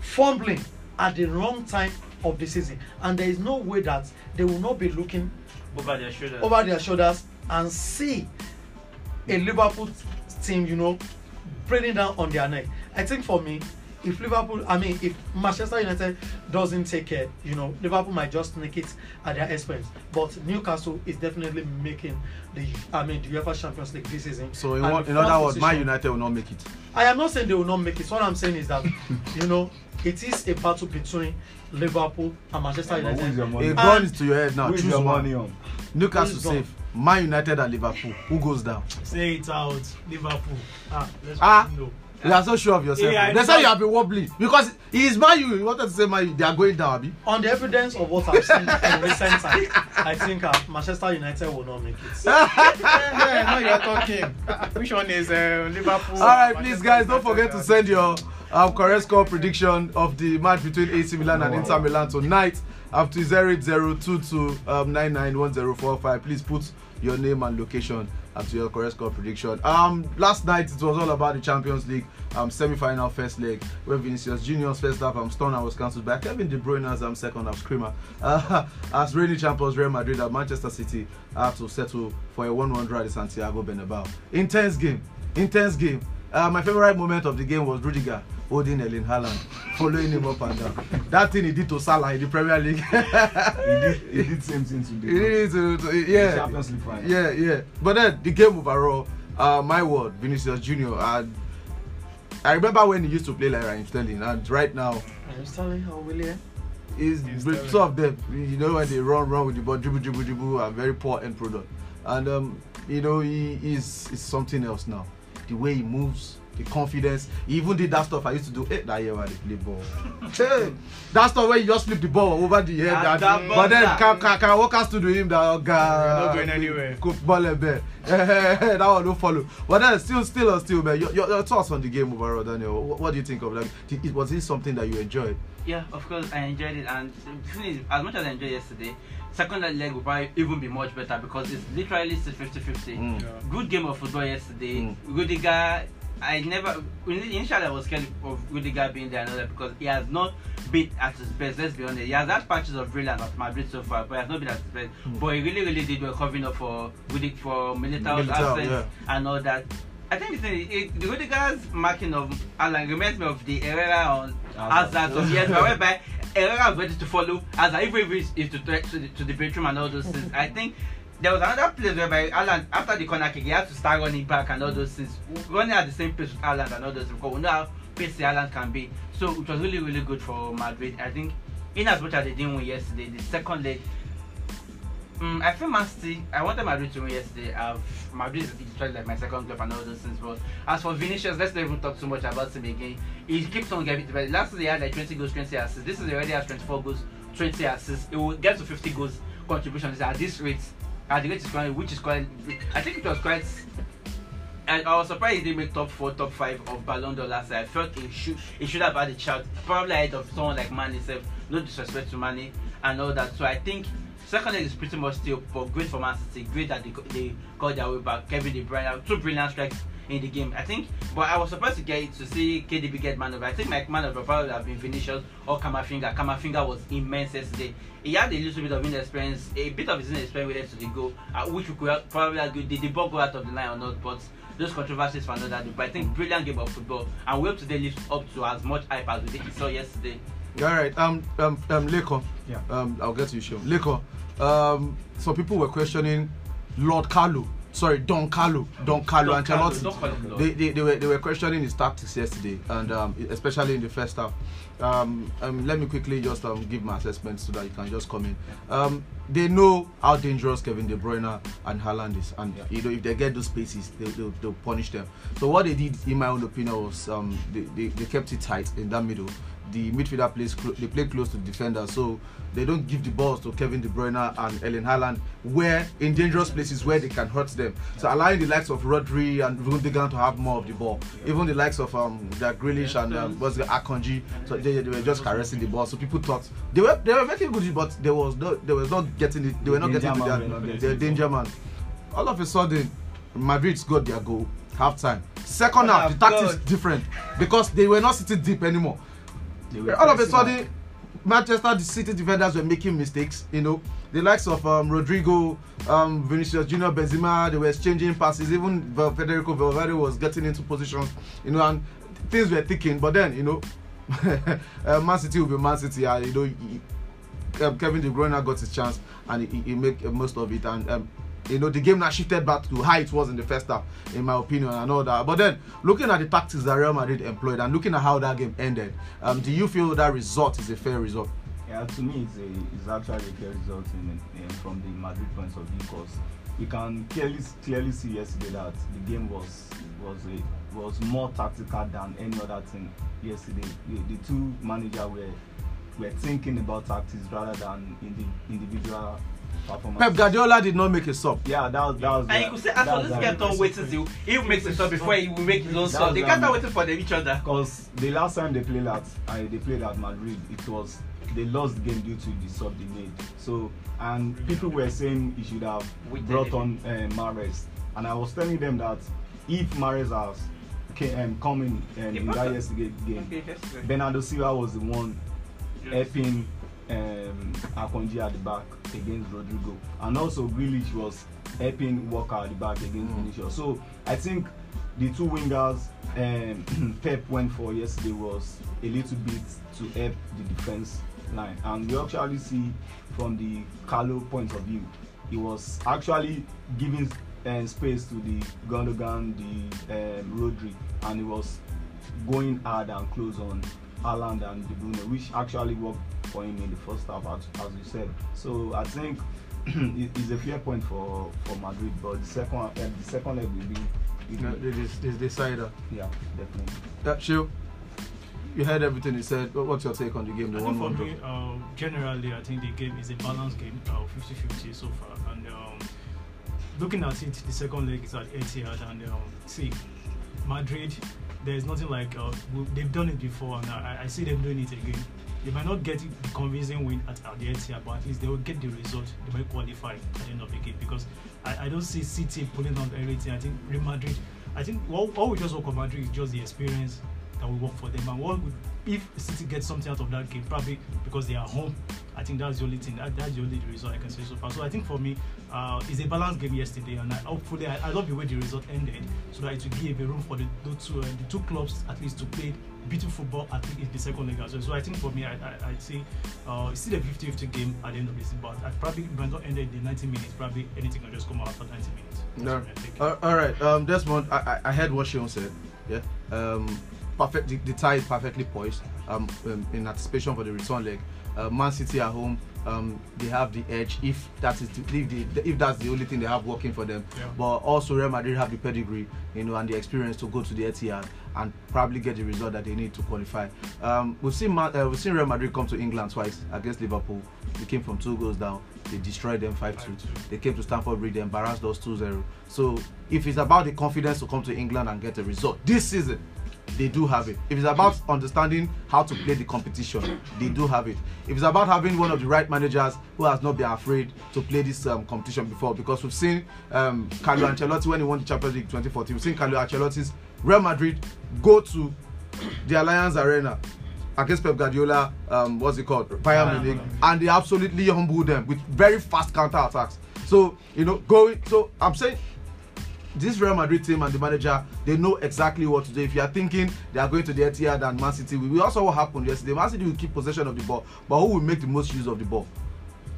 fumbling at the wrong time of the season, and there is no way that they will not be looking over their shoulder. over their shoulders and see a Liverpool team, you know, breathing down on their neck. I think for me, if Liverpool, I mean, if Manchester United doesn't take care, you know, Liverpool might just make it at their expense. But Newcastle is definitely making the, I mean, the UEFA Champions League this season. So in, one, in other words, Man United will not make it. I am not saying they will not make it. What I'm saying is that, you know, it is a battle between Liverpool and Manchester is United. your money? A gun is to your head now. Who is Choose your one. money on? Newcastle safe. Man United and Liverpool. Who goes down? Say it out. Liverpool. Ah, let's Ah. know. You are so sure of yourself. Yeah, know. say you have been wobbling because he is Man U. You wanted to say Man U. They are going down, Abi. On the evidence of what I've seen in recent times, I think uh, Manchester United will not make it. yeah, now you're talking. Which one is uh, Liverpool? All right, Manchester please, guys, don't forget to uh, send your um, correct score prediction of the match between AC Milan and Inter Milan tonight up to 08022 um, 991045. Please put your name and location and to your correct score prediction. Um, last night it was all about the Champions League um, semi-final first leg where Vinicius Junior's first half um, stunner was cancelled by Kevin De Bruyne's um, second half screamer. Uh, as reigning champions Real Madrid and Manchester City have to settle for a 1-1 draw at Santiago Bernabeu. Intense game, intense game. Uh, my favorite moment of the game was Rudiger holding Erling Haaland, following him up and down. That thing he did to Salah in the Premier League. He did, he did same thing He today. did to- to- yeah. Champions League final. Yeah, yeah. But then the game overall, uh, my word, Vinicius Junior. Uh, I remember when he used to play like Raheem Sterling, and right now I'm telling how William. is He's with two of them. You know when they run, run with the ball, dribble, dribble, dribble, and very poor end product. And um, you know he is is something else now. The way he moves, the confidence. He even did that stuff I used to do. Hey, that year when they play ball. hey, that stuff where you just flip the ball over the head. And- that but then buzzer. can can, can walk us to do him that oh, God, You're not going anywhere. Cook ball and ball. that one don't follow. But then still, still, or still, man. Your, your, your thoughts on the game overall, Daniel? What, what do you think of like? Did, it- was this something that you enjoyed? Yeah, of course, I enjoyed it, and the thing is, as much as I enjoyed yesterday, second leg will probably even be much better because it's literally still 50-50. Mm. Yeah. Good game of football yesterday. Mm. Rudiger, I never initially I was scared of Rudiger being there another because he has not been at his best. Let's be honest. He has had patches of brilliance at Madrid so far, but he has not been at his best. Mm. But he really, really did well covering up for Rudiger for Militao's Militao, absence yeah. and all that. I think the, thing, it, the Rudiger's marking of Alan reminds me of the Herrera on Hazard. Of years ago, whereby Herrera was ready to follow Hazard, even if it's, it's to, to, to, the, to the bedroom and all those things. I think there was another place whereby Alan, after the corner kick, he had to start running back and all those things. Running at the same pace with Alan and all those because we know how pacey Alan can be. So it was really, really good for Madrid. I think, in as much as they didn't win yesterday, the second leg Mm, I feel Man City. I wanted Madrid to win yesterday. I've, Madrid is literally like my second club and all those things. But as for Vinicius, let's not even talk too much about him again. He keeps on getting better. Last season he had like 20 goals, 20 assists. This is already has 24 goals, 20 assists. It will get to 50 goals contributions at this rate. At the rate is which is quite. I think it was quite. And I was surprised he didn't make top four, top five of Ballon d'Or last year. I felt he should he should have had a shout, probably ahead of someone like Mane himself. No disrespect to Mane and all that. So I think second leg is pretty much still but great for Man City. Great that they, they got their way back. Kevin De Bruyne, two brilliant strikes in the game. I think, but I was surprised to get to see KDB get man. I think my man the probably have been Vinicius or Camavinga. Camavinga was immense yesterday. He had a little bit of inexperience, a bit of his inexperience related to the goal, uh, which we could probably argue did the ball go out of the line or not, but those controversies for another day. But I think brilliant game of football, and we hope today lives up to as much hype as we did saw yesterday. All right, um, um, um, Leko. Yeah. Um, I'll get to you, Sean. Leko. Um, some people were questioning Lord Carlo. Sorry, Don Carlo. Don Carlo Don Ancelotti. him Lord. They, they, they were they were questioning his tactics yesterday, and um, especially in the first half. Um, um, let me quickly just um, give my assessment so that you can just come in. Um, they know how dangerous Kevin De Bruyne and Haaland is, and Yeah. you know if they get those spaces, they, they'll, they'll punish them. So what they did, in my own opinion, was um, they, they, they kept it tight in that middle. The midfielder plays clo- they play close to the defender, so they don't give the balls to Kevin De Bruyne and Erling Haaland, where in dangerous places where they can hurt them. So allowing the likes of Rodri and Gundogan to have more of the ball, even the likes of um, Jack Grealish and um, what's the Akanji, so they, they were just caressing the ball. So people thought they were they were making good, but there was no they were not getting it. They were not getting to man their, were their danger man. All of a sudden, Madrid scored their goal half time. Second Oh, half, the tactics different because they were not sitting deep anymore. All of a sudden, Manchester City defenders were making mistakes. You know, the likes of um, Rodrigo, um, Vinicius Junior, Benzema, they were exchanging passes. Even Federico Valverde was getting into positions. You know, and things were ticking. But then, you know, uh, Man City will be Man City. And you know, he, um, Kevin De Bruyne got his chance and he, he make most of it. And um, you know, the game now shifted back to how it was in the first half, in my opinion, and all that. But then, looking at the tactics that Real Madrid employed and looking at how that game ended, um, do you feel that result is a fair result? Yeah, to me, it's, a, it's actually a fair result in, in, from the Madrid point of view because you can clearly clearly see yesterday that the game was was a, was more tactical than any other thing yesterday. The, the two managers were were thinking about tactics rather than in the individual performance. Pep Guardiola did not make a sub. Yeah, that was that was. And you could say, as for this kept on waiting till he makes a stop before he will make his own stop. They kept on waiting for them, each other. Because the last time they played at uh, they played at Madrid, it was they lost the game due to the sub they made. So and people were saying he should have Waited brought on uh, Mares, and I was telling them that if Mares has came, um, come in um, in that yesterday game, Okay, yes, sir. Bernardo Silva was the one Yes. helping um, Akonji at the back against Rodrigo, and also Grealish was helping Walker at the back against Mm. Vinicius. So I think the two wingers um, Pep went for yesterday was a little bit to help the defense line, and we actually see from the Carlo point of view, he was actually giving uh, space to the Gundogan, the um, Rodri, and he was going hard and close on Haaland and De Bruyne, which actually worked for him in the first half, as, as you said. So I think it's a fair point for, for Madrid, but the second uh, the second leg will be, You know, will be it is, it's decider. yeah, definitely. Yeah, Shil, you heard everything he said. What- What's your take on the game? The I think for me, uh, generally, I think the game is a balanced game, uh, 50-50 so far. And um, looking at it, the second leg is at Etihad, and um, see, Madrid, there's nothing like uh, they've done it before, and I, I see them doing it again. They might not get the convincing win at, at the but at least they will get the result. They might qualify at the end of the game because I, I don't see City pulling on everything. I think Real Madrid. I think what we just work on Madrid is just the experience that will work for them. And what would, if City gets something out of that game, probably because they are home, I think that's the only thing. That, that's the only result I can say so far. So I think for me, uh, it's a balanced game yesterday, and I, hopefully I, I love the way the result ended, so that it will give a room for the, two uh, the two clubs at least to play beautiful football at least in the second leg as well. So I think for me, I, I, I'd say uh, it's still a 50-50 game at the end of the season, but I probably if it not in the 90 minutes, probably anything can just come out after 90 minutes. That's No. I think. All right, um, Desmond, I, I, I heard what Shion said. Yeah, um, perfect. The, the tie is perfectly poised. Um, um, in anticipation for the return leg. uh, Man City at home. Um, they have the edge if that is the, if, the, if that's the only thing they have working for them. Yeah. But also Real Madrid have the pedigree, you know, and the experience to go to the Etihad and probably get the result that they need to qualify. Um, we've seen Man, uh, we've seen Real Madrid come to England twice against Liverpool. They came from two goals down. They destroyed them 5-2. 5-2. They came to Stamford Bridge. They embarrassed us 2-0. So if it's about the confidence to come to England and get a result this season, they do have it. If it's about understanding how to play the competition, they do have it. If it's about having one of the right managers who has not been afraid to play this um, competition before, because we've seen um, Carlo Ancelotti when he won the Champions League 2014, we've seen Carlo Ancelotti's Real Madrid go to the Alliance Arena against Pep Guardiola, um, what's it called, Bayern Munich. and they absolutely humbled them with very fast counter attacks. So you know, going. So I'm saying this Real Madrid team and the manager, they know exactly what to do. If you are thinking they are going to the Etihad and Man City, we also what happened yesterday. Man City will keep possession of the ball, but who will make the most use of the ball?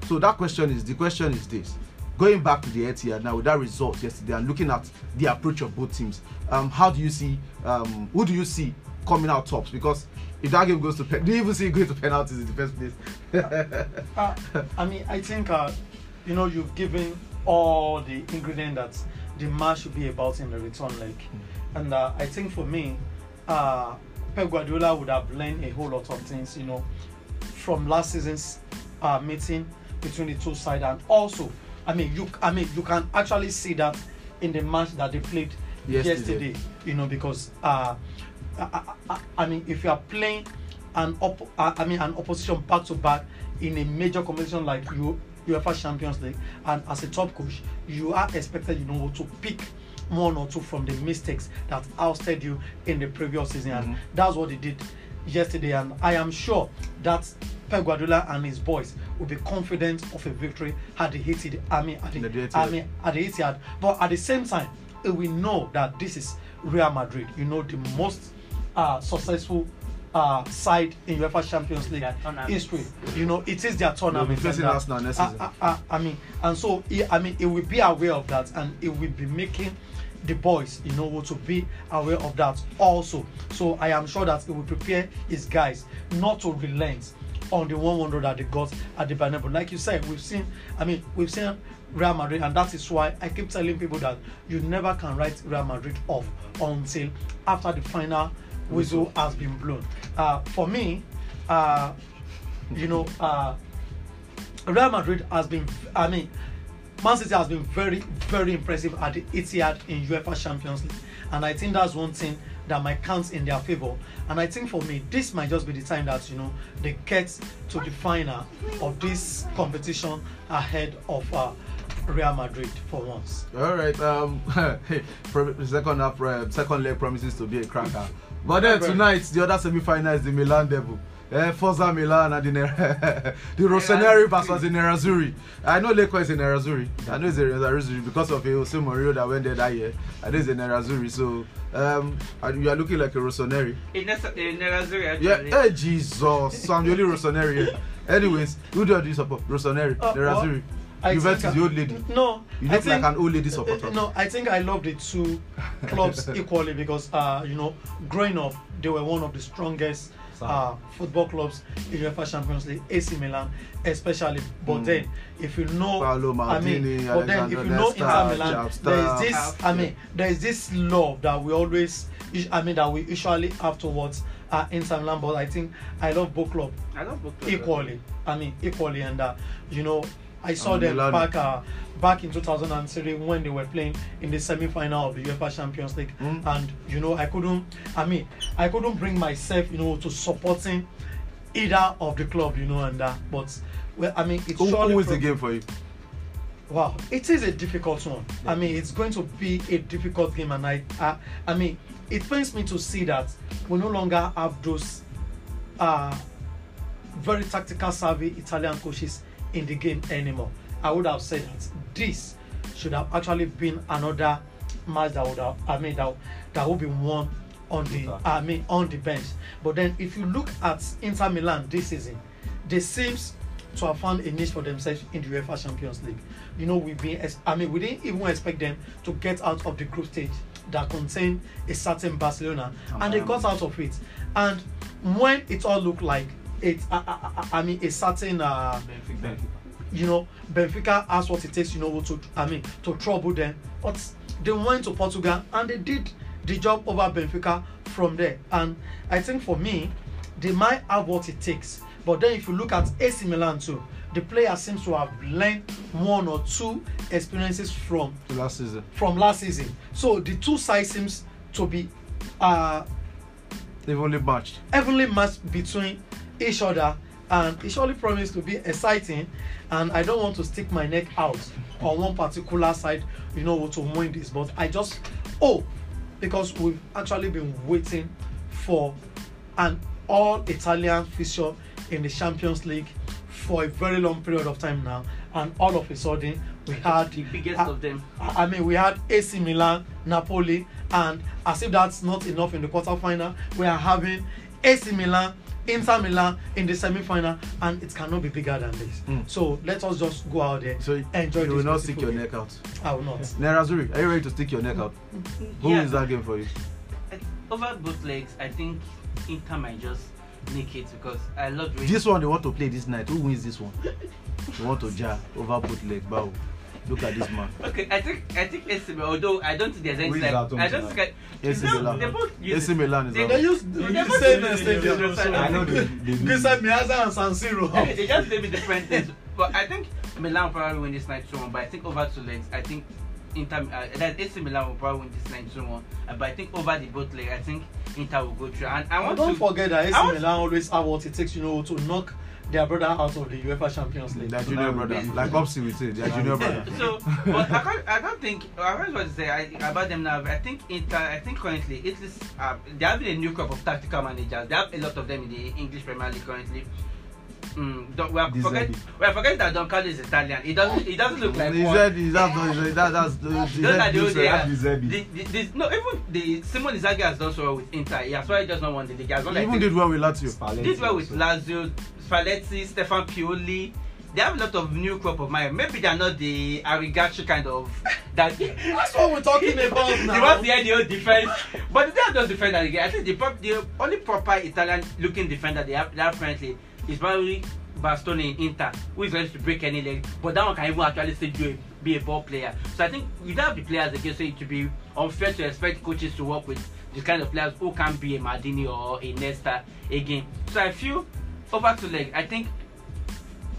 So that question is the question is this: going back to the Etihad now with that result yesterday and looking at the approach of both teams, um, how do you see? Um, who do you see coming out tops? Because if that game goes to, pen- do you even see it going to penalties in the first place? Uh, I mean, I think uh, you know you've given all the ingredient that the match should be about in the return leg, and uh, I think for me, uh, Pep Guardiola would have learned a whole lot of things, you know, from last season's uh, meeting between the two sides, and also, I mean, you, I mean, you can actually see that in the match that they played Yesterday. yesterday, you know, because uh, I, I, I- I mean, if you are playing an op- uh, I mean an opposition back to back in a major competition like you UEFA Champions League, and as a top coach, you are expected, you know, to pick one or two from the mistakes that ousted you in the previous season, and Mhm. that's what they did yesterday. And I am sure that Pep Guardiola and his boys will be confident of a victory at the Etihad. I mean, at the, The. I mean, at the Etihad. But at the same time, we know that this is Real Madrid. You know, the most uh, successful uh, side in UEFA Champions League history. You know, it is their tournament. facing and, uh, Arsenal next I- season. I, I, I mean, and so he- I mean, it will be aware of that, and it will be making the boys, you know, to be aware of that also. So I am sure that it will prepare his guys not to relent on the 100 that they got at the Bernabeu. Like you said, we've seen. I mean, we've seen Real Madrid, and that is why I keep telling people that you never can write Real Madrid off until after the final whistle has been blown. Uh, for me, uh, you know, uh, Real Madrid has been, I mean, Man City has been very, very impressive at the Etihad in UEFA Champions League, and I think that's one thing that might count in their favor. And I think for me, this might just be the time that you know they get to the final of this competition ahead of uh, Real Madrid for once. All right. Um, second half, uh, second leg promises to be a cracker. But then tonight, the other semi-final is the Milan Devil. Uh, Forza Milan and the Ner- the Rossoneri versus the Nerazzurri. I know Leko is a Nerazzurri. I know it's a Nerazzurri because of Jose Mourinho that went there that year. I know it's a Nerazzurri. So um, and you are looking like a Rossoneri. In Nerazzurri, Yeah. actually. Hey Jesus, so I'm the only Rossoneri here. Anyways, who do you support? Rossoneri, Uh, Nerazzurri. I Juventus, think, the old lady. No, You I look like think- an old lady supporter. No, I think I love the two clubs equally because uh, you know, growing up, they were one of the strongest uh, football clubs in UEFA Champions League, AC Milan, especially. But Mm. then, if you know, Paolo I mean, Maldini, but then if you know Inter Milan, there is this. I mean, there is this love that we always, I mean, that we usually have towards uh, Inter Milan. But I think I love both clubs I love both equally. I mean, equally, and uh, you know, I saw them Milan. back uh, back in 2003 when they were playing in the semi-final of the UEFA Champions League, Mm. and you know, I couldn't. I mean, I couldn't bring myself, you know, to supporting either of the club, you know, and uh, but well, I mean, it's Who, surely the game for you? Wow, it is a difficult one. I mean, it's going to be a difficult game, and I, I, I mean, it pains me to see that we no longer have those uh, very tactical savvy Italian coaches in the game anymore. I would have said that this should have actually been another match that would have, I mean, that, that would be won on the, I mean, on the bench. But then, if you look at Inter Milan this season, they seems to have found a niche for themselves in the UEFA Champions League. You know, we've been, I mean, we didn't even expect them to get out of the group stage that contained a certain Barcelona, oh, and they got out of it. And when it all looked like it's I, I, I mean a certain uh, Benfica. you know Benfica has what it takes you know to I mean to trouble them but they went to Portugal and they did the job over Benfica from there and I think for me they might have what it takes but then if you look at AC Milan too the player seems to have learned one or two experiences from last season. from last season so the two sides seems to be uh They've only matched. evenly matched between each other and it surely promised to be exciting and i don't want to stick my neck out on one particular side you know to win this but i just oh because we've actually been waiting for an all italian fixture in the champions league for a very long period of time now and all of a sudden we had The biggest uh, of them. I mean, we had AC Milan, Napoli, and as if that's not enough in the quarterfinal, we are having AC Milan, Inter Milan in the semi-final, and it cannot be bigger than this. Mm. So let us just go out there, So enjoy you this will not stick your game. neck out. I will not. Nerazuri, are you ready to stick your neck out? Who Yeah. wins that game for you? Over both legs, I think Inter might just make it because I love This one they want to play this night. Who wins this one? They want to jar over both legs. Bow. Look at this man. Okay, I think I think AC Milan, although I don't think there's any Who is like, I don't think AC Milan. they both use AC Milan is They-. They use They the same stadium. I know they. Giuseppe Meazza and San Siro. they, just maybe different things. But I think Milan will probably win this night 2 1. But I think over two legs, I think Inter, uh, that AC Milan will probably win this night 2 1. Uh, but I think over the both legs, I think Inter will go through. And I And want don't to. forget that AC Milan always have what it takes, you know, to knock their brother out of the UEFA Champions League. Their junior brother. Like Opsi would say, their junior brother. So, but I can't, I don't think, I don't know what to say I, about them now. I think Inter, I think currently, Italy's, uh, they have a new crop of tactical managers. They have a lot of them in the English Premier League currently. Mm, don't, we are De forget, we are forgetting that Don Carlo is Italian. It doesn't, he doesn't look like He one. said, he- that's not- that, that's no, even the Simon Inzaghi has done so well with Inter. He has probably just not won the league. He has won He like even three- did well with Lazio. Spalletti did well with also. Lazio, Spalletti, Stefan Pioli. They have a lot of new crop of mind. Maybe they're not the Arrigo Sacchi kind of that. That's what we're talking about They want to hear the old defense, but they are just defender again. I think the, prop, the only proper Italian-looking defender they have, they have currently is probably Bastoni in Inter, who is ready to break any leg. But that one can even actually still do a, be a ball player. So I think you don't have the players again, so it would be unfair to expect coaches to work with the kind of players who can be a Maldini or a Nesta again. So I feel over to leg. I think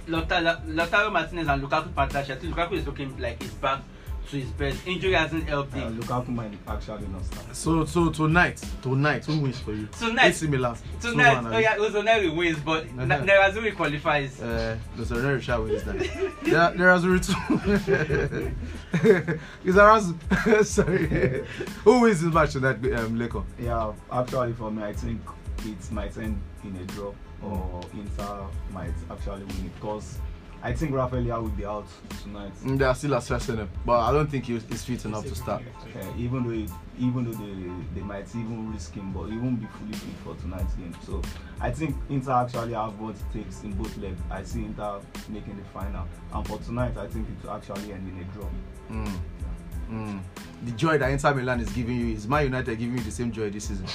Lautaro, Lautaro Martinez and Lukaku partnership. I think Lukaku is looking like he's back to his best. Injury hasn't helped him. Uh, him. Lukaku might actually not start. So, so tonight, tonight, who wins for you? Tonight- AC Milan. Tonight, 2-1, oh yeah, Uzoneri wins, but Uh-huh. uh Nerazzurri qualifies. Uh, the Serenary shall win this night. There, there has too. Is Arazu? Sorry. Who wins this match tonight, um, Leko? Yeah, actually for me, I think it might end in a draw or Inter might actually win it because I think Rafael Leão will be out tonight. Mm, They are still assessing him, but I don't think he- he's fit enough to start. Uh, even though it, even though they they might even risk him, but he won't be fully fit for tonight's game. So I think Inter actually have what it takes in both legs. I see Inter making the final, and for tonight, I think it will actually end in a draw. Mm. Mm. The joy that Inter Milan is giving you is Man United giving you the same joy this season.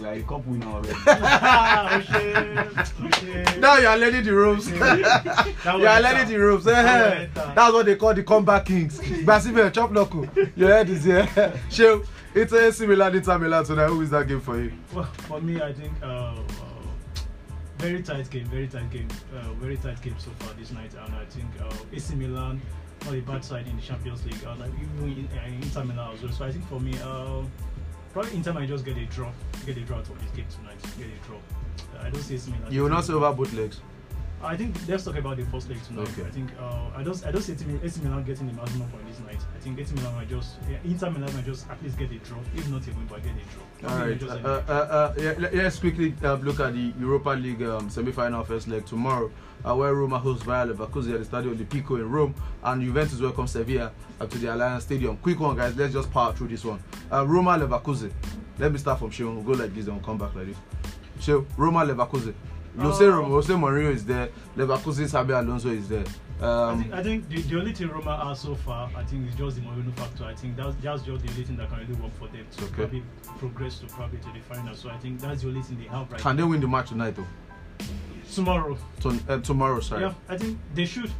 We are a cup winner already. Ah, shit, shit. Now you are learning the ropes. you are it, learning sir. the ropes. That was Eh, it, sir. That's what they call the comeback kings. Basibe, chop knuckle. Your head is here. Show. It's AC Milan, Inter Milan tonight. Who is that game for you? Well, for me, I think uh, uh, very tight game, very tight game, uh, very tight game so far this night, and I think uh, AC Milan not a bad side in the Champions League, and like, even in, uh, Inter Milan as well. So I think for me, uh, probably Inter might just get a draw, get a draw out of this game tonight, get a draw. I don't see AC Milan. You will not say over both legs. I think let's talk about the first leg tonight. Okay. I think uh, I don't I don't see AC Milan- getting the maximum point this night. I think AC Milan might just yeah, Inter Milan might just at least get a draw, if not even but get a draw. All right. Uh, uh, uh, uh, yeah, let- let's quickly uh, look at the Europa League um, semi-final first leg tomorrow, uh, where Roma hosts Bayer Leverkusen at the Stadio di Pico in Rome, and Juventus welcome Sevilla to the Allianz Stadium. Quick one, guys. Let's just power through this one. Uh, Roma Leverkusen. Let me start from Shion. We'll go like this, and we'll come back like this. So Roma Leverkusen. Jose, Jose Mourinho is there. Leverkusen, Sabi Alonso is there. I Um, think, I think the, the only thing Roma are so far, I think, is just the Mourinho factor. I think that's, that's just the only thing that can really work for them to Okay. probably progress to probably to the final. So I think that's the only thing they have right can they now. win the match tonight, though? Tomorrow. To, uh, tomorrow, sorry. Yeah, I think they should.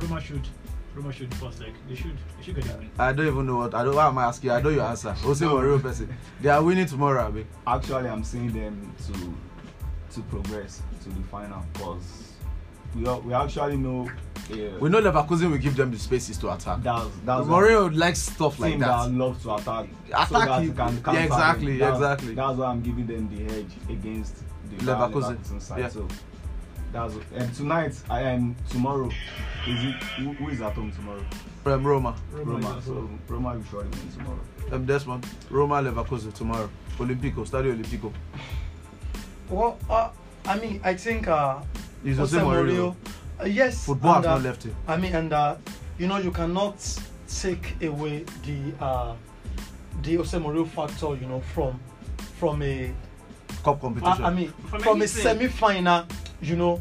Roma should. Roma should first leg. They should. They should get a win. I don't even know what. I don't. Why am I asking? I know your answer. Jose Mourinho person. They are winning tomorrow, Abi. Actually, I'm seeing them to to progress to the final because we al- we actually know. Uh, We know Leverkusen will give them the spaces to attack. that's that's Mourinho likes stuff like that. team that. love to attack. Attack so that you can Yeah, exactly. That's, exactly. That's why I'm giving them the edge against the Leverkusen. Leverkusen side. Yeah. So that's and tonight I am tomorrow. Is it who, who is at home tomorrow? From Roma. Roma, Roma. is So also- Roma will surely win tomorrow. Um, Desmond. Roma, Leverkusen tomorrow. Olimpico. Stadio Olimpico. Well, uh, I mean, I think uh, It's Jose Jose Mourinho. Mourinho. Uh, yes. Football has and, uh, not left him. I mean, and uh, you know, you cannot take away the uh, the Jose Mourinho factor, you know, from from a Cup competition. I mean From from, a semi-final, you know,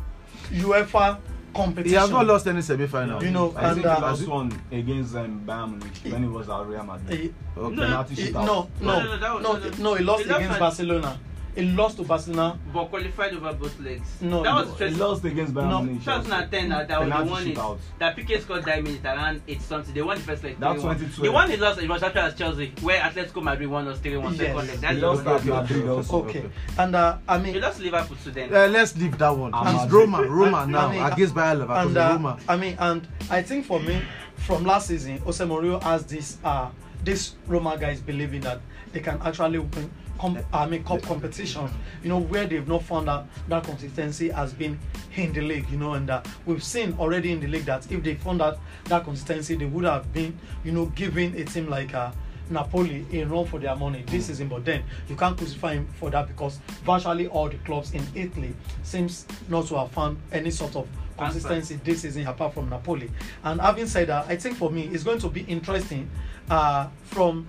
UEFA competition. he has not lost any semi-final. You know, I and think uh, the last one against um, Bayern Munich when he was at Real Madrid. Eh, Okay. No, shootout. no, No, no, no, no, no, no, he lost He lost against Barcelona. He lost to Barcelona. but qualified over both legs. No, that no, was stressful. lost against Bayern No, Munich. 2010 that, that was the Penalty one that PK scored that minute around 8 something. They won the first leg. That's 3-1. 2012. The one he lost it was actually as Chelsea, where Atletico Madrid won us 3 1 Yes. second leg. That's He the lost one. at Madrid also. Okay, and uh, I mean, He lost Liverpool to them. Uh, let's leave that one. And It's Madrid. Roma. Roma And- now I mean, against Bayer Leverkusen. and uh, Roma. I mean, and I think for me, from last season, Jose Mourinho has this uh this Roma guys believing that they can actually win. Com- I mean, cup competitions, you know, where they've not found out that consistency has been in the league, you know, and uh, we've seen already in the league that if they found out that consistency, they would have been, you know, giving a team like uh, Napoli a run for their money this season. But then you can't crucify him for that because virtually all the clubs in Italy seems not to have found any sort of consistency this season apart from Napoli. And having said that, I think for me it's going to be interesting uh, from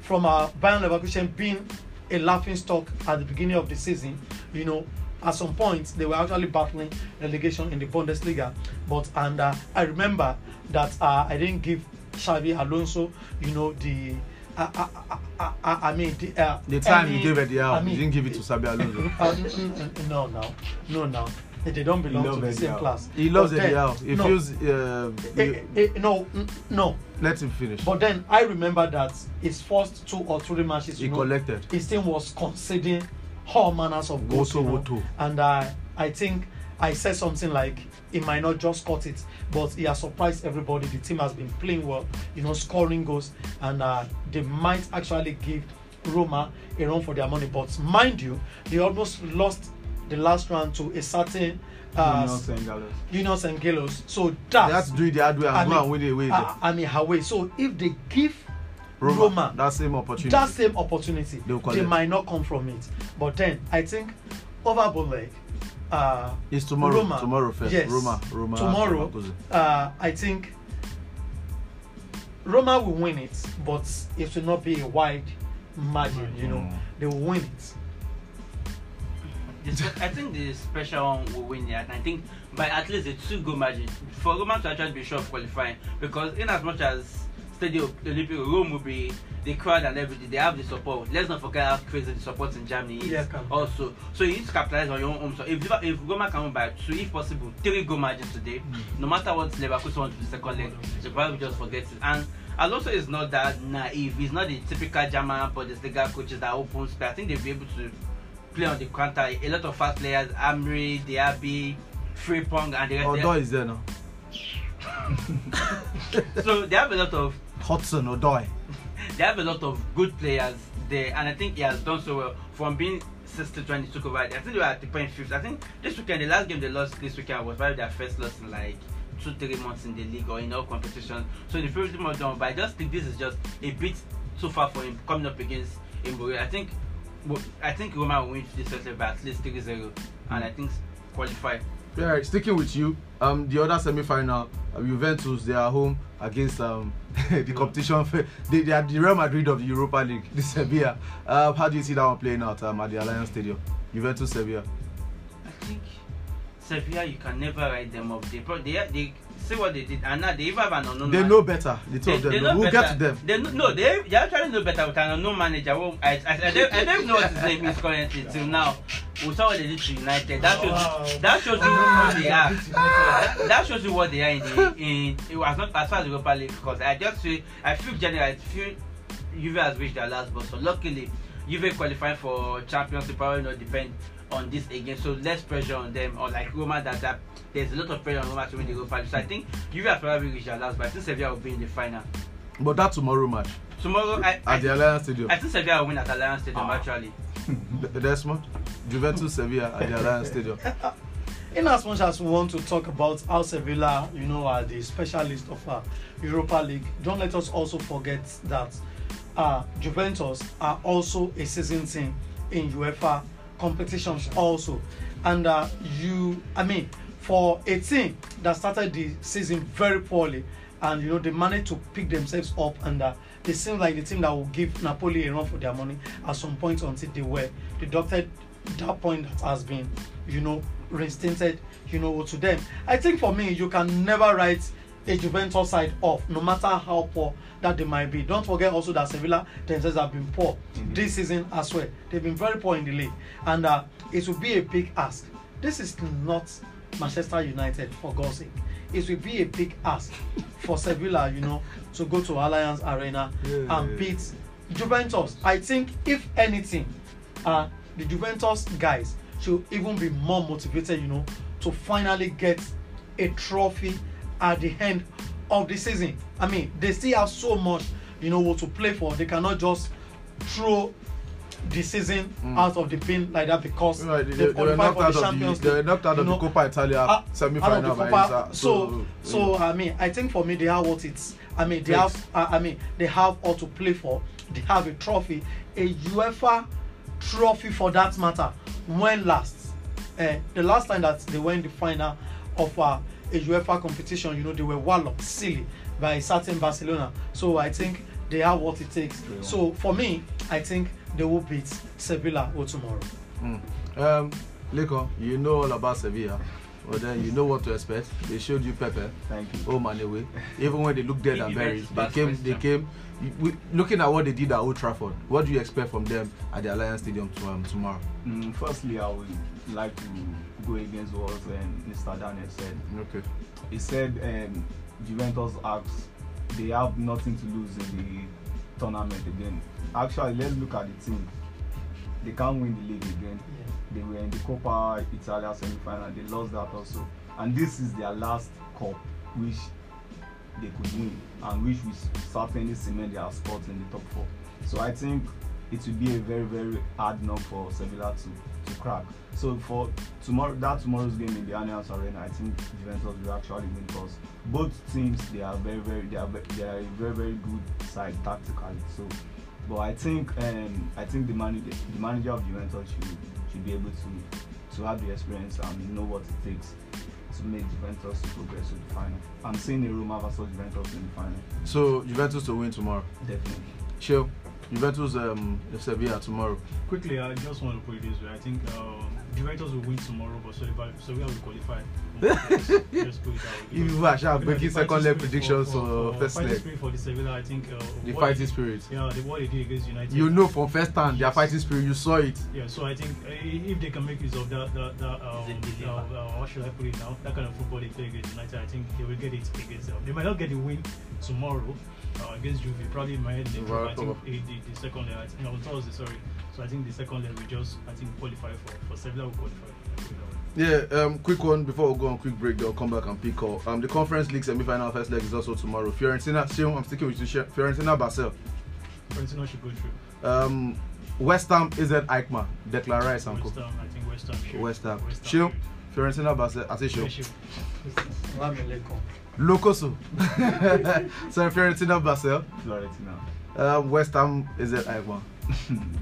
from uh, Bayern Leverkusen being a laughing stock at the beginning of the season. You know, at some point they were actually battling relegation in the Bundesliga, but and uh, I remember that uh, I didn't give Xabi Alonso, you know, the. I, I, I, I, I mean, the, uh, The time any- you gave it, yeah, I you mean, didn't give it to Xabi Alonso. uh, n- n- n- no, no, no, no. They don't belong to the same class. He loves But Howe. He no, feels. Uh, eh, you- eh, no, no. let him finish. But then I remember that his first two or three matches, He know, collected. his team was conceding all manners of goals. You know. And I, I think I said something like he might not just cut it, but he has surprised everybody. The team has been playing well, you know, scoring goals, and uh, they might actually give Roma a run for their money. But mind you, they almost lost the last round to a certain uh, Union St. Gilloise. So They have that's to do it the hard way and I go mean, and win uh, I mean, away. So if they give Roma, Roma, that same opportunity. that same opportunity, they might not come from it. But then I think over both leg, uh, it's tomorrow. Roma, tomorrow first. yes, Roma. Roma. tomorrow, uh, I think Roma will win it, but it will not be a wide margin. You know, Mm. they will win it. The I think the special one will win and I think by at least a two goal margin for Roma to actually be sure of qualifying. Because in as much as Stadio Olympic Rome will be the crowd and everything, they have the support. Let's not forget how crazy the support in Germany is. Yeah, also, so you need to capitalize on your own home. So if if Roma can win by two, if possible, three goal margin today, hmm. no matter what Leverkusen want to do second leg, hmm. they will just forget it. And Alonso is not that naive. He's not the typical German Bundesliga coaches that open play. I think they'll be able to play on the counter. A lot of fast players, Amri, Diaby, Frimpong, and the rest. Odo is there now. so they have a lot of Hudson Odoi. they have a lot of good players there, and I think he has done so well from being 60 when he took over. I think they were at the point fifth. I think this weekend, the last game they lost this weekend was probably their first loss in like two, three months in the league or in all competitions. So the first more done, but I just think this is just a bit too far for him coming up against Embore. I think I think Roma will win this leg by at least 3-0, and I think qualify. Yeah, sticking with you. Um, the other semi-final, uh, Juventus, they are home against um the competition. They, they are the Real Madrid of the Europa League. The Sevilla. Uh, how do you see that one playing out um, at the Allianz Stadium? Juventus Sevilla. I think Sevilla, you can never write them off. They they they see what they did, and now they even have an unknown. They man- know better. The two of them. know. We'll get to them. They know, no, they they actually know better with an unknown manager. Who, I, I, I, don't, I don't even know what his name is currently till now. We saw what they did to United. That shows Wow. that shows you what they are. that shows you what they are in the in. It was not as far as Europa League because I just feel I feel generally I feel Juve has reached their last boss. So luckily, Juve qualified for Champions League probably not depend on this again. So less pressure on them. Or like Roma that, that there's a lot of pressure on Roma to win the Europa League. So I think Juve has probably reached their last, but I think Sevilla will be in the final. But that tomorrow match Tomorrow, I, at the I, Alliance Stadium. I think Sevilla will win at Allianz Stadium Ah. actually. Desmond, Juventus Sevilla at the Alliance Stadium. in as much as we want to talk about how Sevilla, you know, are the specialist of uh, Europa League, don't let us also forget that uh, Juventus are also a season team in UEFA competitions also. And uh, you, I mean, for a team that started the season very poorly, and you know they managed to pick themselves up, and uh, they seem like the team that will give Napoli a run for their money at some point until they were deducted that point that has been, you know, reinstated, you know, to them. I think for me, you can never write a Juventus side off, no matter how poor that they might be. Don't forget also that Sevilla themselves have been poor Mhm. this season as well. They've been very poor in the league, and uh, it will be a big ask. This is not Manchester United, for God's sake. It will be a big ask for Sevilla, you know, to go to Allianz Arena Yeah. and beat Juventus. I think, if anything, uh, the Juventus guys should even be more motivated, you know, to finally get a trophy at the end of the season. I mean, they still have so much, you know, what to play for. They cannot just throw the season Mm. out of the bin like that because Right, they, they, they, were knocked for out the of the, Champions they were knocked out of the know, Coppa Italia uh, of the final by Copa. Inter. So, so you know. I mean, I think for me, they have what it's. I mean, they Takes. have. Uh, I mean, they have all to play for. They have a trophy, a UEFA trophy for that matter. When last? Uh, the last time that they in the final of uh, a UEFA competition, you know, they were walloped silly by a certain Barcelona. So I think they have what it takes. So for me, I think they will beat Sevilla or tomorrow. Mm. Um, Lekon, you know all about Sevilla. Well, then you know what to expect. They showed you Pepe, Thank you. home and away. Even when they looked dead and buried, they came. West They came. we- Looking at what they did at Old Trafford, what do you expect from them at the Alliance Stadium to, um, tomorrow? Mm, firstly, I would like to go against what um, Mr. Daniel said. Okay. He said um, Juventus asked they have nothing to lose in the tournament again. Actually, let's look at the team. They can't win the league again. They were in the Coppa Italia semi-final. They lost that also, and this is their last cup, which they could win, and which will certainly cement their spot in the top four. So I think it will be a very very hard knock for Sevilla to to crack. So for tomorrow, that tomorrow's game in the Allianz Arena, I think Juventus will actually win because both teams they are very very they are they are a very very good side tactically. So, but I think um, I think the manager the manager of Juventus should should be able to to have the experience and know what it takes to make Juventus to progress to the final. I'm seeing a Roma versus Juventus in the final, So Juventus to win tomorrow. definitely. Chill. Juventus um Sevilla tomorrow. Quickly, I just want to put it this way. I think um, Juventus will win tomorrow, but Sevilla, Sevilla will qualify. Just, just put it that. You people are sharp, Looking at making second fighting leg spirit predictions for, for, for, first fighting leg. spirit for the Sevilla, I think uh, The fighting they- spirit. Yeah, the, what they did against United. You know from first hand their fighting spirit. You saw it. Yeah, so I think uh, if they can make use of that, that, that um, Is uh, uh, what should I put it now? That kind of football they play against United, I think they will get it against them. They might not get the win tomorrow uh, against Juve. Probably in might the draw. I think Right. eh, the, the second leg, I think, on Thursday, sorry. So I think the second leg we just, I think, qualify for for Sevilla will qualify. I put it that way. Yeah, um, quick one before we go on quick break. They'll come back and pick up. Um, the Conference League semi-final first leg is also tomorrow. Fiorentina, still, I'm sticking with you. Shea- Fiorentina, Basel. Fiorentina should go through. Um, West Ham, AZ Alkmaar, Declan Rice, and West co. Ham, I think West Ham should. West Ham. West Ham Shield. Fiorentina, Basel. I say Yeah, show. should. Lamileko. Locoso. so Fiorentina, Basel. Florentina. Um, West Ham, AZ Alkmaar.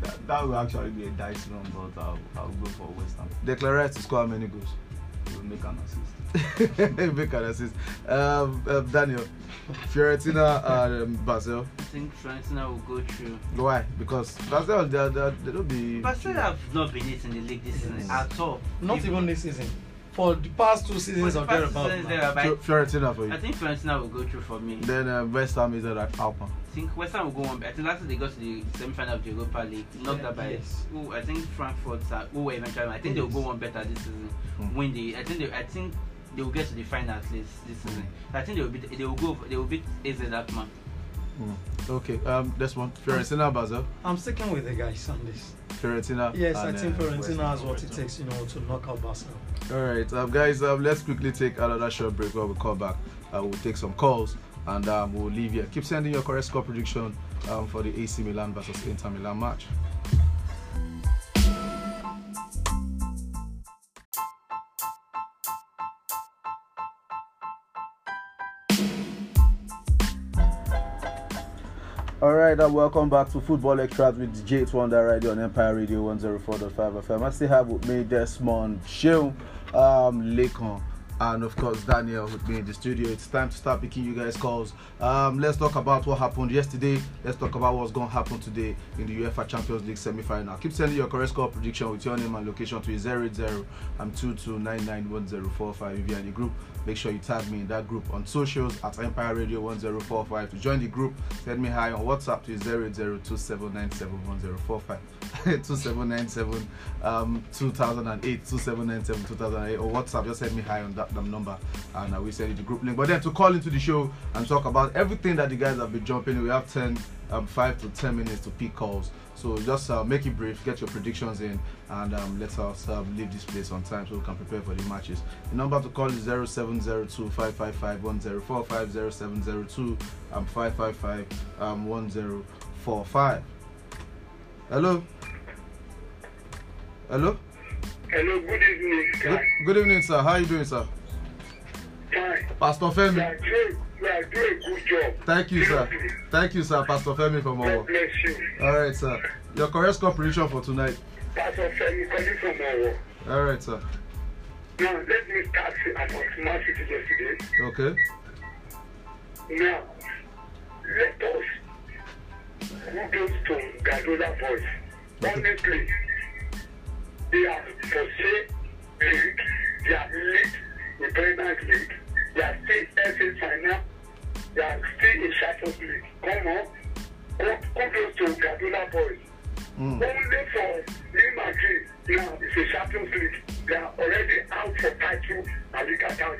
That, that will actually be a dice run, but I'll, I'll go for West Ham. Declan Rice to score how many goals? We'll make an assist. Make an assist. Um, um, Daniel, Fiorentina, um, Basel. I think Fiorentina will go through. Why? Because Basel, they, they, they don't be. Barcelona have not been it in the league this season Yes. at all. Not Even- even this season. For the past two seasons of the past thereabouts. seasons thereabout, Fiorentina for you. I think Fiorentina will go through for me. Then uh, West Ham is at Alpha. I think West Ham will go on. I think last time they got to the semi-final of the Europa League, knocked Yeah, out by yes. who I think Frankfurt, uh, who were eventually. I think they will go Yes. one better this season. Mm. Win the. I think they. I think they will get to the final at least this season. I think they will beat. They will go. They will beat AZ Alkmaar. Mm. Okay, um, this one Fiorentina Basel. I'm sticking with the guys on this. Fiorentina. Yes, I think uh, West Fiorentina has what it takes, you know, to knock out Barcelona. All right, um, guys, um, let's quickly take another short break. When we come back, uh, we'll take some calls and um, we'll leave here. Keep sending your correct score prediction um, for the AC Milan versus Inter Milan match. All right, and welcome back to Football Extras with J Wonder Radio on Empire Radio 104.5 FM. I still have with me Desmond, Shill, um, and of course Daniel with me in the studio. It's time to start picking you guys calls. Um, let's talk about what happened yesterday. Let's talk about what's going to happen today in the UEFA Champions League semi-final. Keep sending your correct score prediction with your name and location to 080 and 22991045 if you're in the group. Make sure you tag me in that group on socials at Empire Radio 1045. To join the group, send me hi on WhatsApp to 08027971045. 2797 um 2008 2797 2008 or WhatsApp just send me hi on that, that number and I will send you the group link. But then to call into the show and talk about everything that the guys have been jumping, we have 10 um 5 to 10 minutes to pick calls. So just uh, make it brief, get your predictions in, and um, let us um, leave this place on time so we can prepare for the matches. The number to call is 0702 555 1045 0702 um, 555 um, 1045. Hello? Hello? Hello, good evening, Good, good evening, sir. How are you doing, sir? Fine. Pastor Femi. are doing, you are doing a good job. Thank you, sir. Thank you, sir. Pastor Femi from God Owo. bless you. All right, sir. Your correct score prediction for tonight. Pastor Femi calling from Owo. All right, sir. Now, let me start about Man City yesterday. Okay. Now, let us to Guardiola boys. Honestly, they are for say league, they are lead in Premier League, they are still FA final, they are still in Champions League. Come on, kudos to Gadola boys. Mm. Only for Real Madrid now it's a Champions League. They are already out for title and Liga title.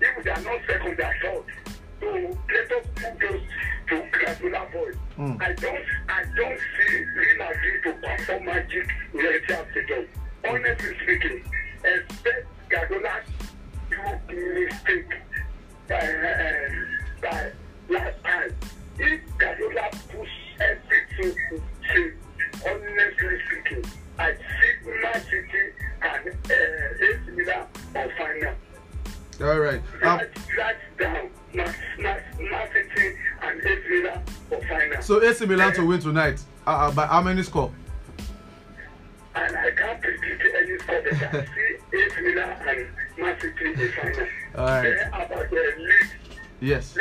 If they are not second, they are third. So let us those to Guardiola boys. Mm. I don't I don't see Real Madrid to perform magic in Etihad Stadium. Honestly speaking, expect Guardiola to mistake uh, AC Milan to win tonight. Uh, by how many score? and I can't predict any score, but I see AC Milan and Man City in final. All right. Then about league, Yes.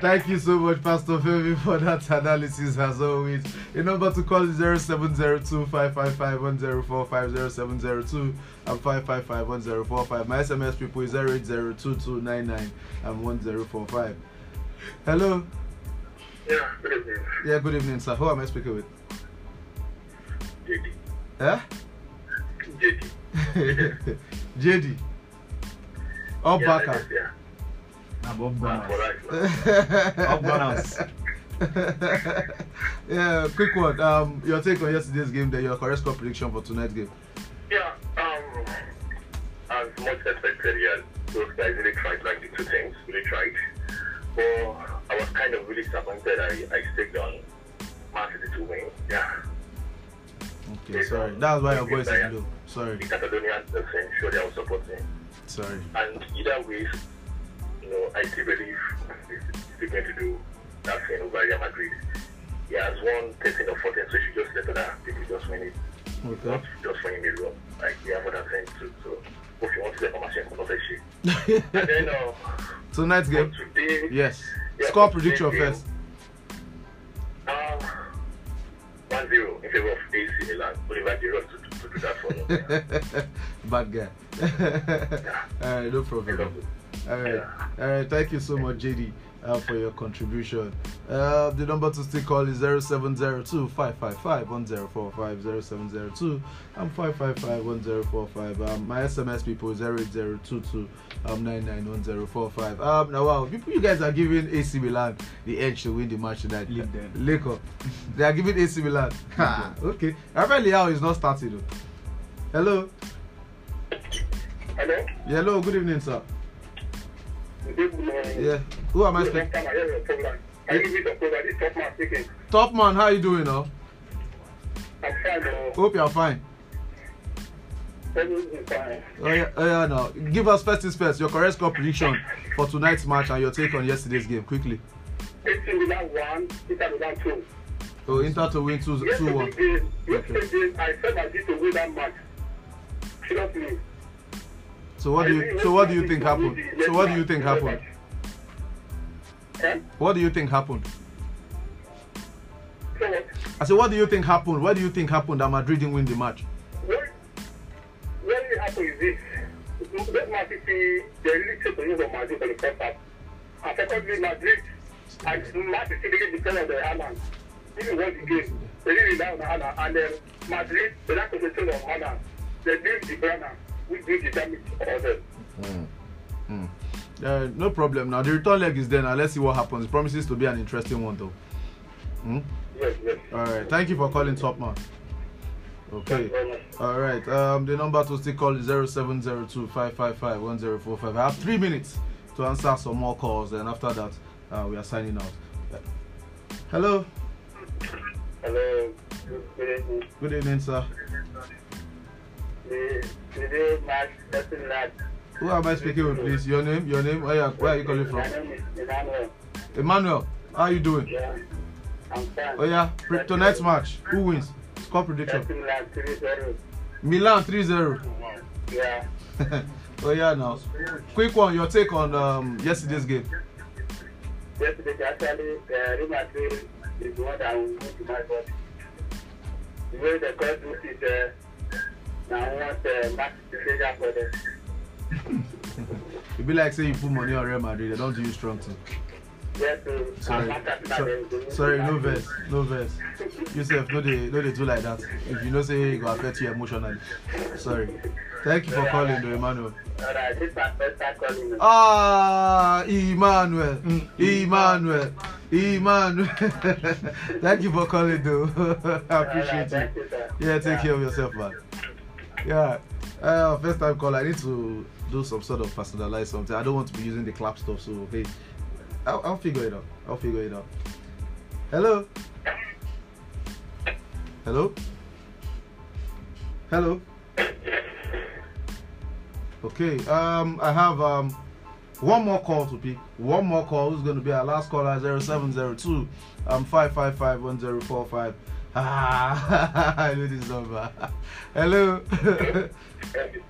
Thank you so much, Pastor Femi, for that analysis as always. The number to call is 0702 555 1045 0702 and 555 1045. My SMS people is 0802299 and 1045. Hello. Yeah, good evening. Yeah, good evening, sir. Who am I speaking with? JD. Eh? JD. JD. Or Yeah, Baka. Yeah. Nah, Bob Gunners. Alright. Yeah, quick one. Um, your take on yesterday's game, then your correct score prediction for tonight's game. Yeah, um, as much expected, yeah, those guys really tried like the two things, really tried. But I was kind of really disappointed. I, I staked on Man City to win. Yeah, Okay, sorry. That's why your voice is low. Sorry, the Catalonians the same show they were supporting. sorry. And either way, you know, I still believe he's going to do that thing over Real Madrid. He has won 13 or 14, so he should just let other people just win it. Okay. Not just for him alone. Like we have other friends too. So if you want to get from machine, come say shit. And then uh, Tonight's game. today, Yes. Yeah, Score prediction first. Um, 1 0 in favor of AC Milan. Olivier Giroud to, to, to do that for me. Bad guy. Alright, no problem. Alright. Alright, thank you so much, JD, uh, for your contribution. Uh, the number to still call is 0702 555 1045 0702 and 555 1045. Um, my SMS people is 08022 um, 991045. Um, now, wow, people, you guys are giving AC Milan the edge to win the match tonight. Leave them. Laker. they are giving AC Milan. Ha, okay. Rafael Leão is not starting though. Hello. Hello? Yeah, hello, good evening, sir. Yeah. Who am I speaking? This top man how you doing now? I'm fine, though. Hope you're fine. Oh yeah, oh yeah, now give us first things first. Your correct score prediction for tonight's match and your take on yesterday's game quickly. AC Milan 1, Inter Milan 2. Oh, Inter to win 2 2 Yesterday, 1. game, yesterday I said I did to win that match. Seriously. So what do you so what do you think happened? So what do you think happened? Eh? What do you think happened? I said what do you think happened? What do you think happened that Madrid didn't win the match? What, really happened is this. That Man City, they really took the news of Madrid for the first half. And secondly, Madrid, and Man City really depend on the Haaland. Even won the game, they really rely on Haaland. And then Madrid, they like to concentrate on Haaland. They leave the Brana, we do the damage for them. Mm. Uh, no problem. Now the return leg is there. Now let's see what happens. It promises to be an interesting one though. Hmm? Yes, yes. All right. Thank you for calling, top man. Okay. you very much. All right. Um, the number to still call is 0702 555 1045. I have three minutes to answer some more calls, and after that, uh, we are signing out. Hello. Hello. Good good evening. Good evening, sir. The today match person that Who am I speaking with, please? Your name? Your name? Where, you, where are you calling My from? name is Emmanuel. Emmanuel. How are you doing? Yeah. I'm fine. Oh yeah. Tonight's match. Who wins? Score prediction. Like three zero. Milan 3-0. Yeah. oh yeah. Now, quick one. Your take on um, yesterday's game? Yesterday, actually, uh, Real Madrid is the one that will to my body. The way the looks is, uh, now I want uh, figure for them. It be like say you put money on Real Madrid. They don't do you strong too. Yes, so Sorry, I'm not so, sorry, no verse, no verse. Yourself, no they, no they do like that. If you know say it go affect you emotionally. Sorry. Thank you for calling, though, Emmanuel. Ah, Emmanuel, Emmanuel, Emmanuel. Thank you for calling, though. I appreciate you. Yeah, take care of yourself, man. yeah. Uh, first time call. I need to do some sort of personalized something. I don't want to be using the clap stuff. So hey, I'll, I'll figure it out. I'll figure it out. Hello. Hello. Hello. Okay. Um, I have um one more call to pick. One more call. Who's going to be our last caller? 0702 um 555 1045. Ah, I know this number. Hello.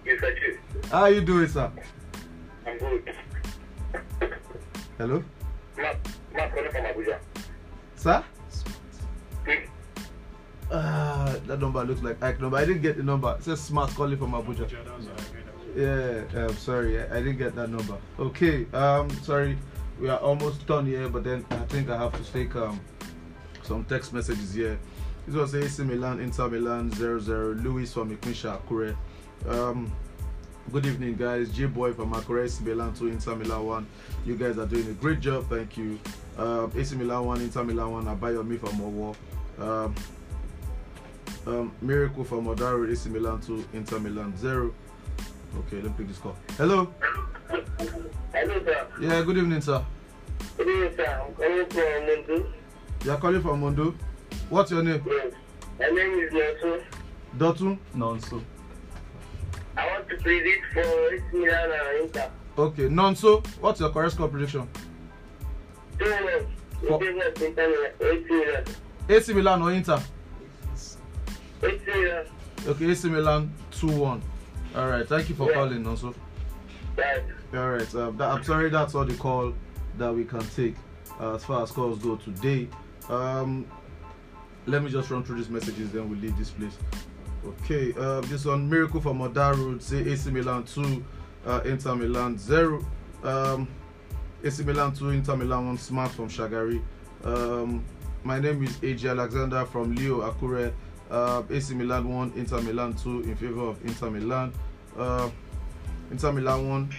Yes, I. How you doing, sir? I'm good. Hello, Mark, Mark calling from Abuja. sir. Please. Uh, that number looks like Ike number. I didn't get the number. It says smart calling from Abuja. Yeah, I'm um, sorry, I, I didn't get that number. Okay, um, sorry, we are almost done here, but then I think I have to take um some text messages here. This was AC Milan, Inter Milan 0-0, Luis from Ikmisha Akure. Um, good evening, guys. J Boy from Akure, AC Milan 2, Inter Milan 1. You guys are doing a great job, thank you. Um, AC Milan 1, Inter Milan 1, Abayomi from Owo. Um, um, Miracle from Odaro, AC Milan 2, Inter Milan 0. Okay, let me pick this call. Hello. Hello, sir. Yeah, good evening, sir. Good evening, sir. I'm calling from Mundu. You are calling from Mondo. What's your name? Yes. My name is Nelson. Dotun. Nonso. I want to predict for AC Milan and Inter. Okay, Nonso. What's your correct score prediction? Two minutes. For- In favor of Inter Milan. AC Milan. AC Milan or Inter? AC Milan. Okay, AC Milan 2 1. All right, thank you for Yeah. calling also. Right. All right, um, that, I'm sorry that's all the call that we can take uh, as far as calls go today. Um, let me just run through these messages, then we'll leave this place. Okay, uh, this one Miracle from Odar Road say AC Milan 2, uh, Inter Milan 0. Um, AC Milan 2, Inter Milan 1, Smart from Shagari. Um, my name is AJ Alexander from Leo Akure. Uh, AC Milan 1, Inter Milan 2 in favor of Inter Milan. Uh, Inter Milan 1,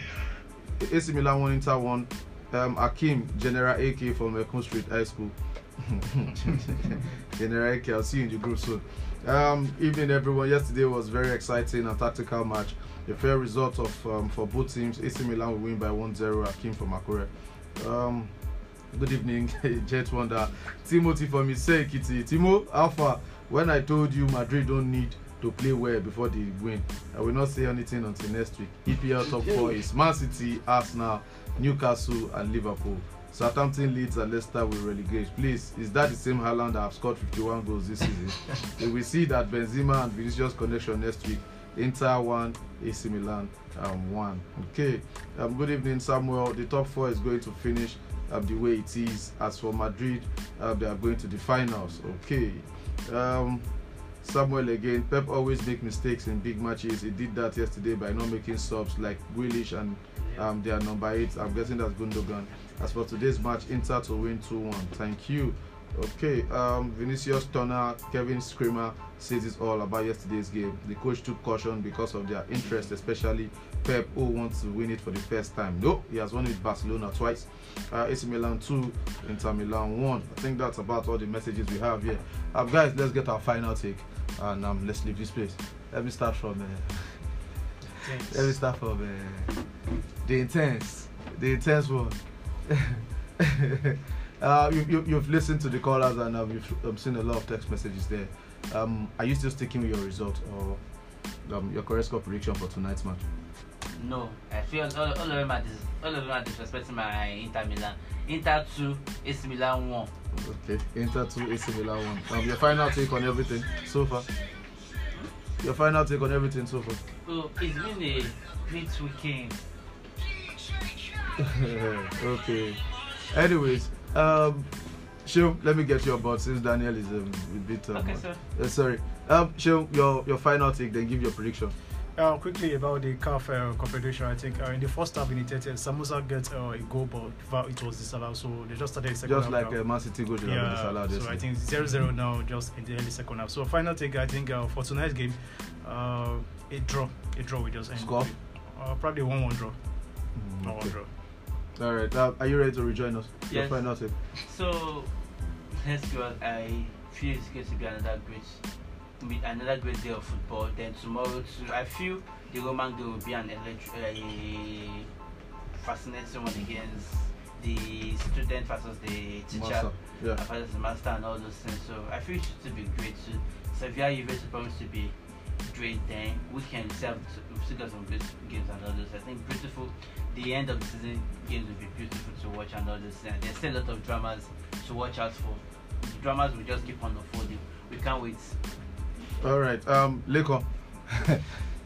AC Milan 1, Inter 1. Um, Akim, General AK from Ekun Street High School. General AK, I'll see you in the group soon. Um, evening, everyone. Yesterday was very exciting and tactical match. A fair result of um, for both teams. AC Milan will win by 1-0. Akim from Akure. Um, good evening, Jet Wonder. Timothy from Ise Kitty. Timo, Alpha. When I told you Madrid don't need to play well before they win, I will not say anything until next week. EPL top four is Man City, Arsenal, Newcastle, and Liverpool. Southampton, Leeds, and Leicester will relegate. Please, is that the same Haaland that have scored 51 goals this season? we will see that Benzema and Vinicius connection next week. Inter 1, AC Milan um, 1. Okay, um, good evening, Samuel. The top four is going to finish um, the way it is. As for Madrid, uh, they are going to the finals. Okay. Um, Samuel again. Pep always make mistakes in big matches. He did that yesterday by not making subs like Grealish and um, their number eight. I'm guessing that's Gundogan. As for today's match, Inter to win 2-1. Thank you. Okay, um, Vinicius Turner, Kevin Screamer says it's all about yesterday's game. The coach took caution because of their interest, especially Pep, who wants to win it for the first time. No, he has won it with Barcelona twice. Uh, AC Milan 2, Inter Milan 1. I think that's about all the messages we have here. Um, guys, let's get our final take and um, let's leave this place. Let me start from. Uh, let me start from uh, the intense, the intense one. uh, you, you, you've listened to the callers and uh, you've um, seen a lot of text messages there. Um, are you still sticking with your result or um, your correct score prediction for tonight's match? No, I feel all, all of them are dis- all of them are disrespecting my Inter Milan. Inter two, AC Milan one. Okay, Inter 2, AC Milan 1. Um, your final take on everything so far? Your final take on everything so far? So it's been a great weekend. okay. Anyways, um, Shil, let me get your board since Daniel is um, a bit. Um, Okay, sir. uh, sorry. Um, Shil, your your final take, then give your prediction. Uh, quickly about the CAF uh, Confederation, I think uh, in the first half in the 30th, Samosa get uh, a goal, but it was disallowed, so they just started the second Just half. Just like now. uh, Man City goal should have been disallowed Yeah, so I think 0 0 now, just in the early second half. So, final take, I think uh, for tonight's game, uh, a draw. A draw will just end. Score? Uh, probably 1 1 draw. Mm, 1 1 draw. All right. Uh, are you ready to rejoin us? Yes. final take. So let's go. I feel it's going to be another great, with another great day of football. Then tomorrow too, I feel the Roman game will be an electric, a fascinating one against the student versus the teacher. Master. Yeah. uh, versus the master and all those things. So I feel it should be great too. Sevilla Juve supposed to be great then. We can have we've still got some good games and others. I think beautiful. The end of the season games will be beautiful to watch and others. And there's still a lot of dramas to watch out for. The dramas will just keep on unfolding. We can't wait. All right. Um, Lekon.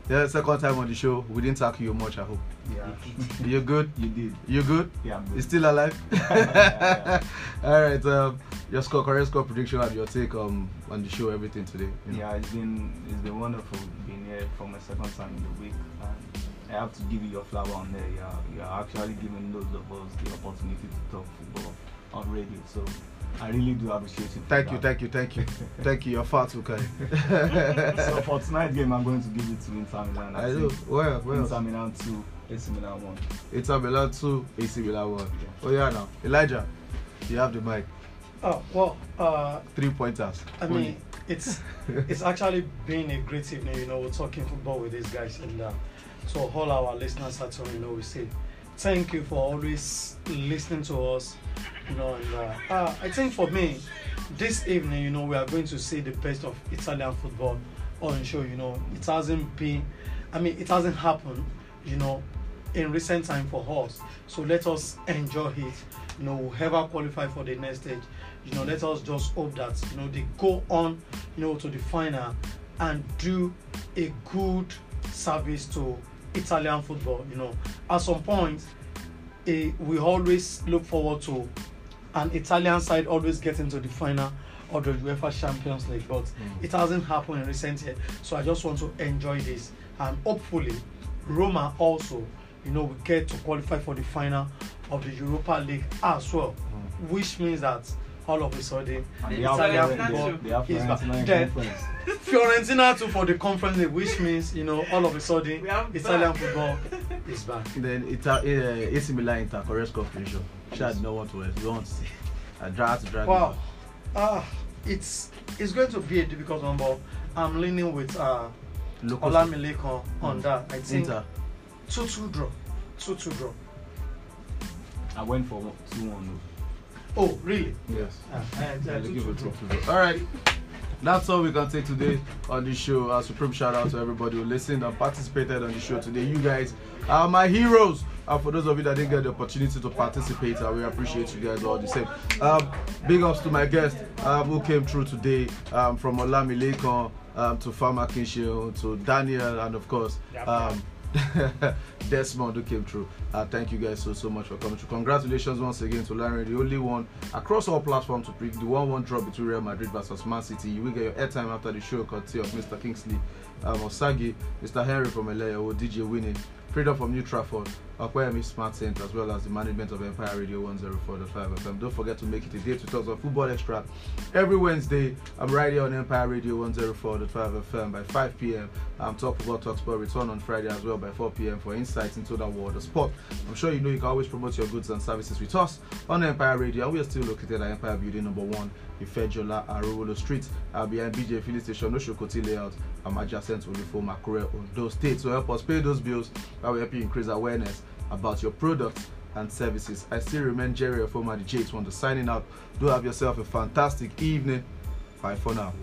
yeah, second time on the show. We didn't tackle you much. I hope. Yeah, You good? you did. You good? Yeah, I'm You good. still alive? yeah. All right. Um, your score, correct score prediction, and your take um on the show, everything today. you know. Yeah, it's been it's been wonderful being here for my second time in the week, and I have to give you your flower on there. Yeah, you're actually giving loads of us the opportunity to talk football on radio. So I really do appreciate you. for Thank you, thank you, thank you, thank you. You're far too kind. so for tonight's game, I'm going to give it to Inter Milan. I know. think Well, well. Inter Milan two, AC Milan one. Inter Milan two, AC Milan one. Oh yeah, now Elijah, you have the mic. Oh, well, uh, Three pointers. I Only. mean, it's it's actually been a great evening, you know, we're talking football with these guys. And uh, to all our listeners at home, you know, we say thank you for always listening to us, you know. And uh, uh, I think for me, this evening, you know, we are going to see the best of Italian football on show. You know, it hasn't been, I mean, it hasn't happened, you know, in recent time for us. So let us enjoy it. You know, whoever qualify for the next stage, you know, let us just hope that you know they go on, you know, to the final and do a good service to Italian football. You know, at some point, eh, we always look forward to an Italian side always getting to the final of the UEFA Champions League, but Mm. it hasn't happened in recent years. So I just want to enjoy this, and hopefully, Roma also, you know, will get to qualify for the final of the Europa League as well, which means that all of a sudden And they have Italian Fiorentina- national- they have is back. Fiorentina Then- Fiorentina too for the conference league, which means you know all of a sudden are Italian back. football is back. Then Ita- uh, AC Milan Inter correct competition. Shad no want to we want to see. I drag to drag. Wow, ah, it's it's going to be a difficult one, but I'm leaning with uh, Local Olamilekan on Mm. that. I think Inter. two two draw, two two draw. I went for one- two one. Oh really? Yes. Uh, Yeah, uh, they two, give two it draw. to- to- All right. That's all we can take today on the show. A supreme shout out to everybody who listened and participated on the show today. You guys are my heroes. And for those of you that didn't get the opportunity to participate, I really appreciate you guys all the same. Um, big ups to my guest um, who came through today um, from Olamilekan um, to Farmer Kinshio to Daniel and of course um, Desmond who came through. Uh, thank you guys so so much for coming through. Congratulations once again to Larry, the only one across all platforms to pick the one-one draw between Real Madrid versus Man City. You will get your airtime after the show, courtesy of Mr. Kingsley um, Osagi, Mr. Henry from Eleyo, DJ Winning, Freedom from New Trafford, Akwayemi Smart Center, as well as the management of Empire Radio 104.5 FM. Don't forget to make it a date with us on Football Extra every Wednesday. I'm right here on Empire Radio 104.5 FM by 5 p.m. I'm Talk Football Talk Sport return on Friday as well by 4 p.m. for insights into the world of sport. I'm sure you know you can always promote your goods and services with us on Empire Radio. We are still located at Empire Building number one, Ifejola Arowolo Street, uh, behind BJ Filling Station, Oshokoti Layout. I'm adjacent to Olufo Makure, Ondo State. So help us pay those bills. That will help you increase awareness about your products and services. I still remain Jerry Ofoma, the J1, signing out. Do have yourself a fantastic evening. Bye for now.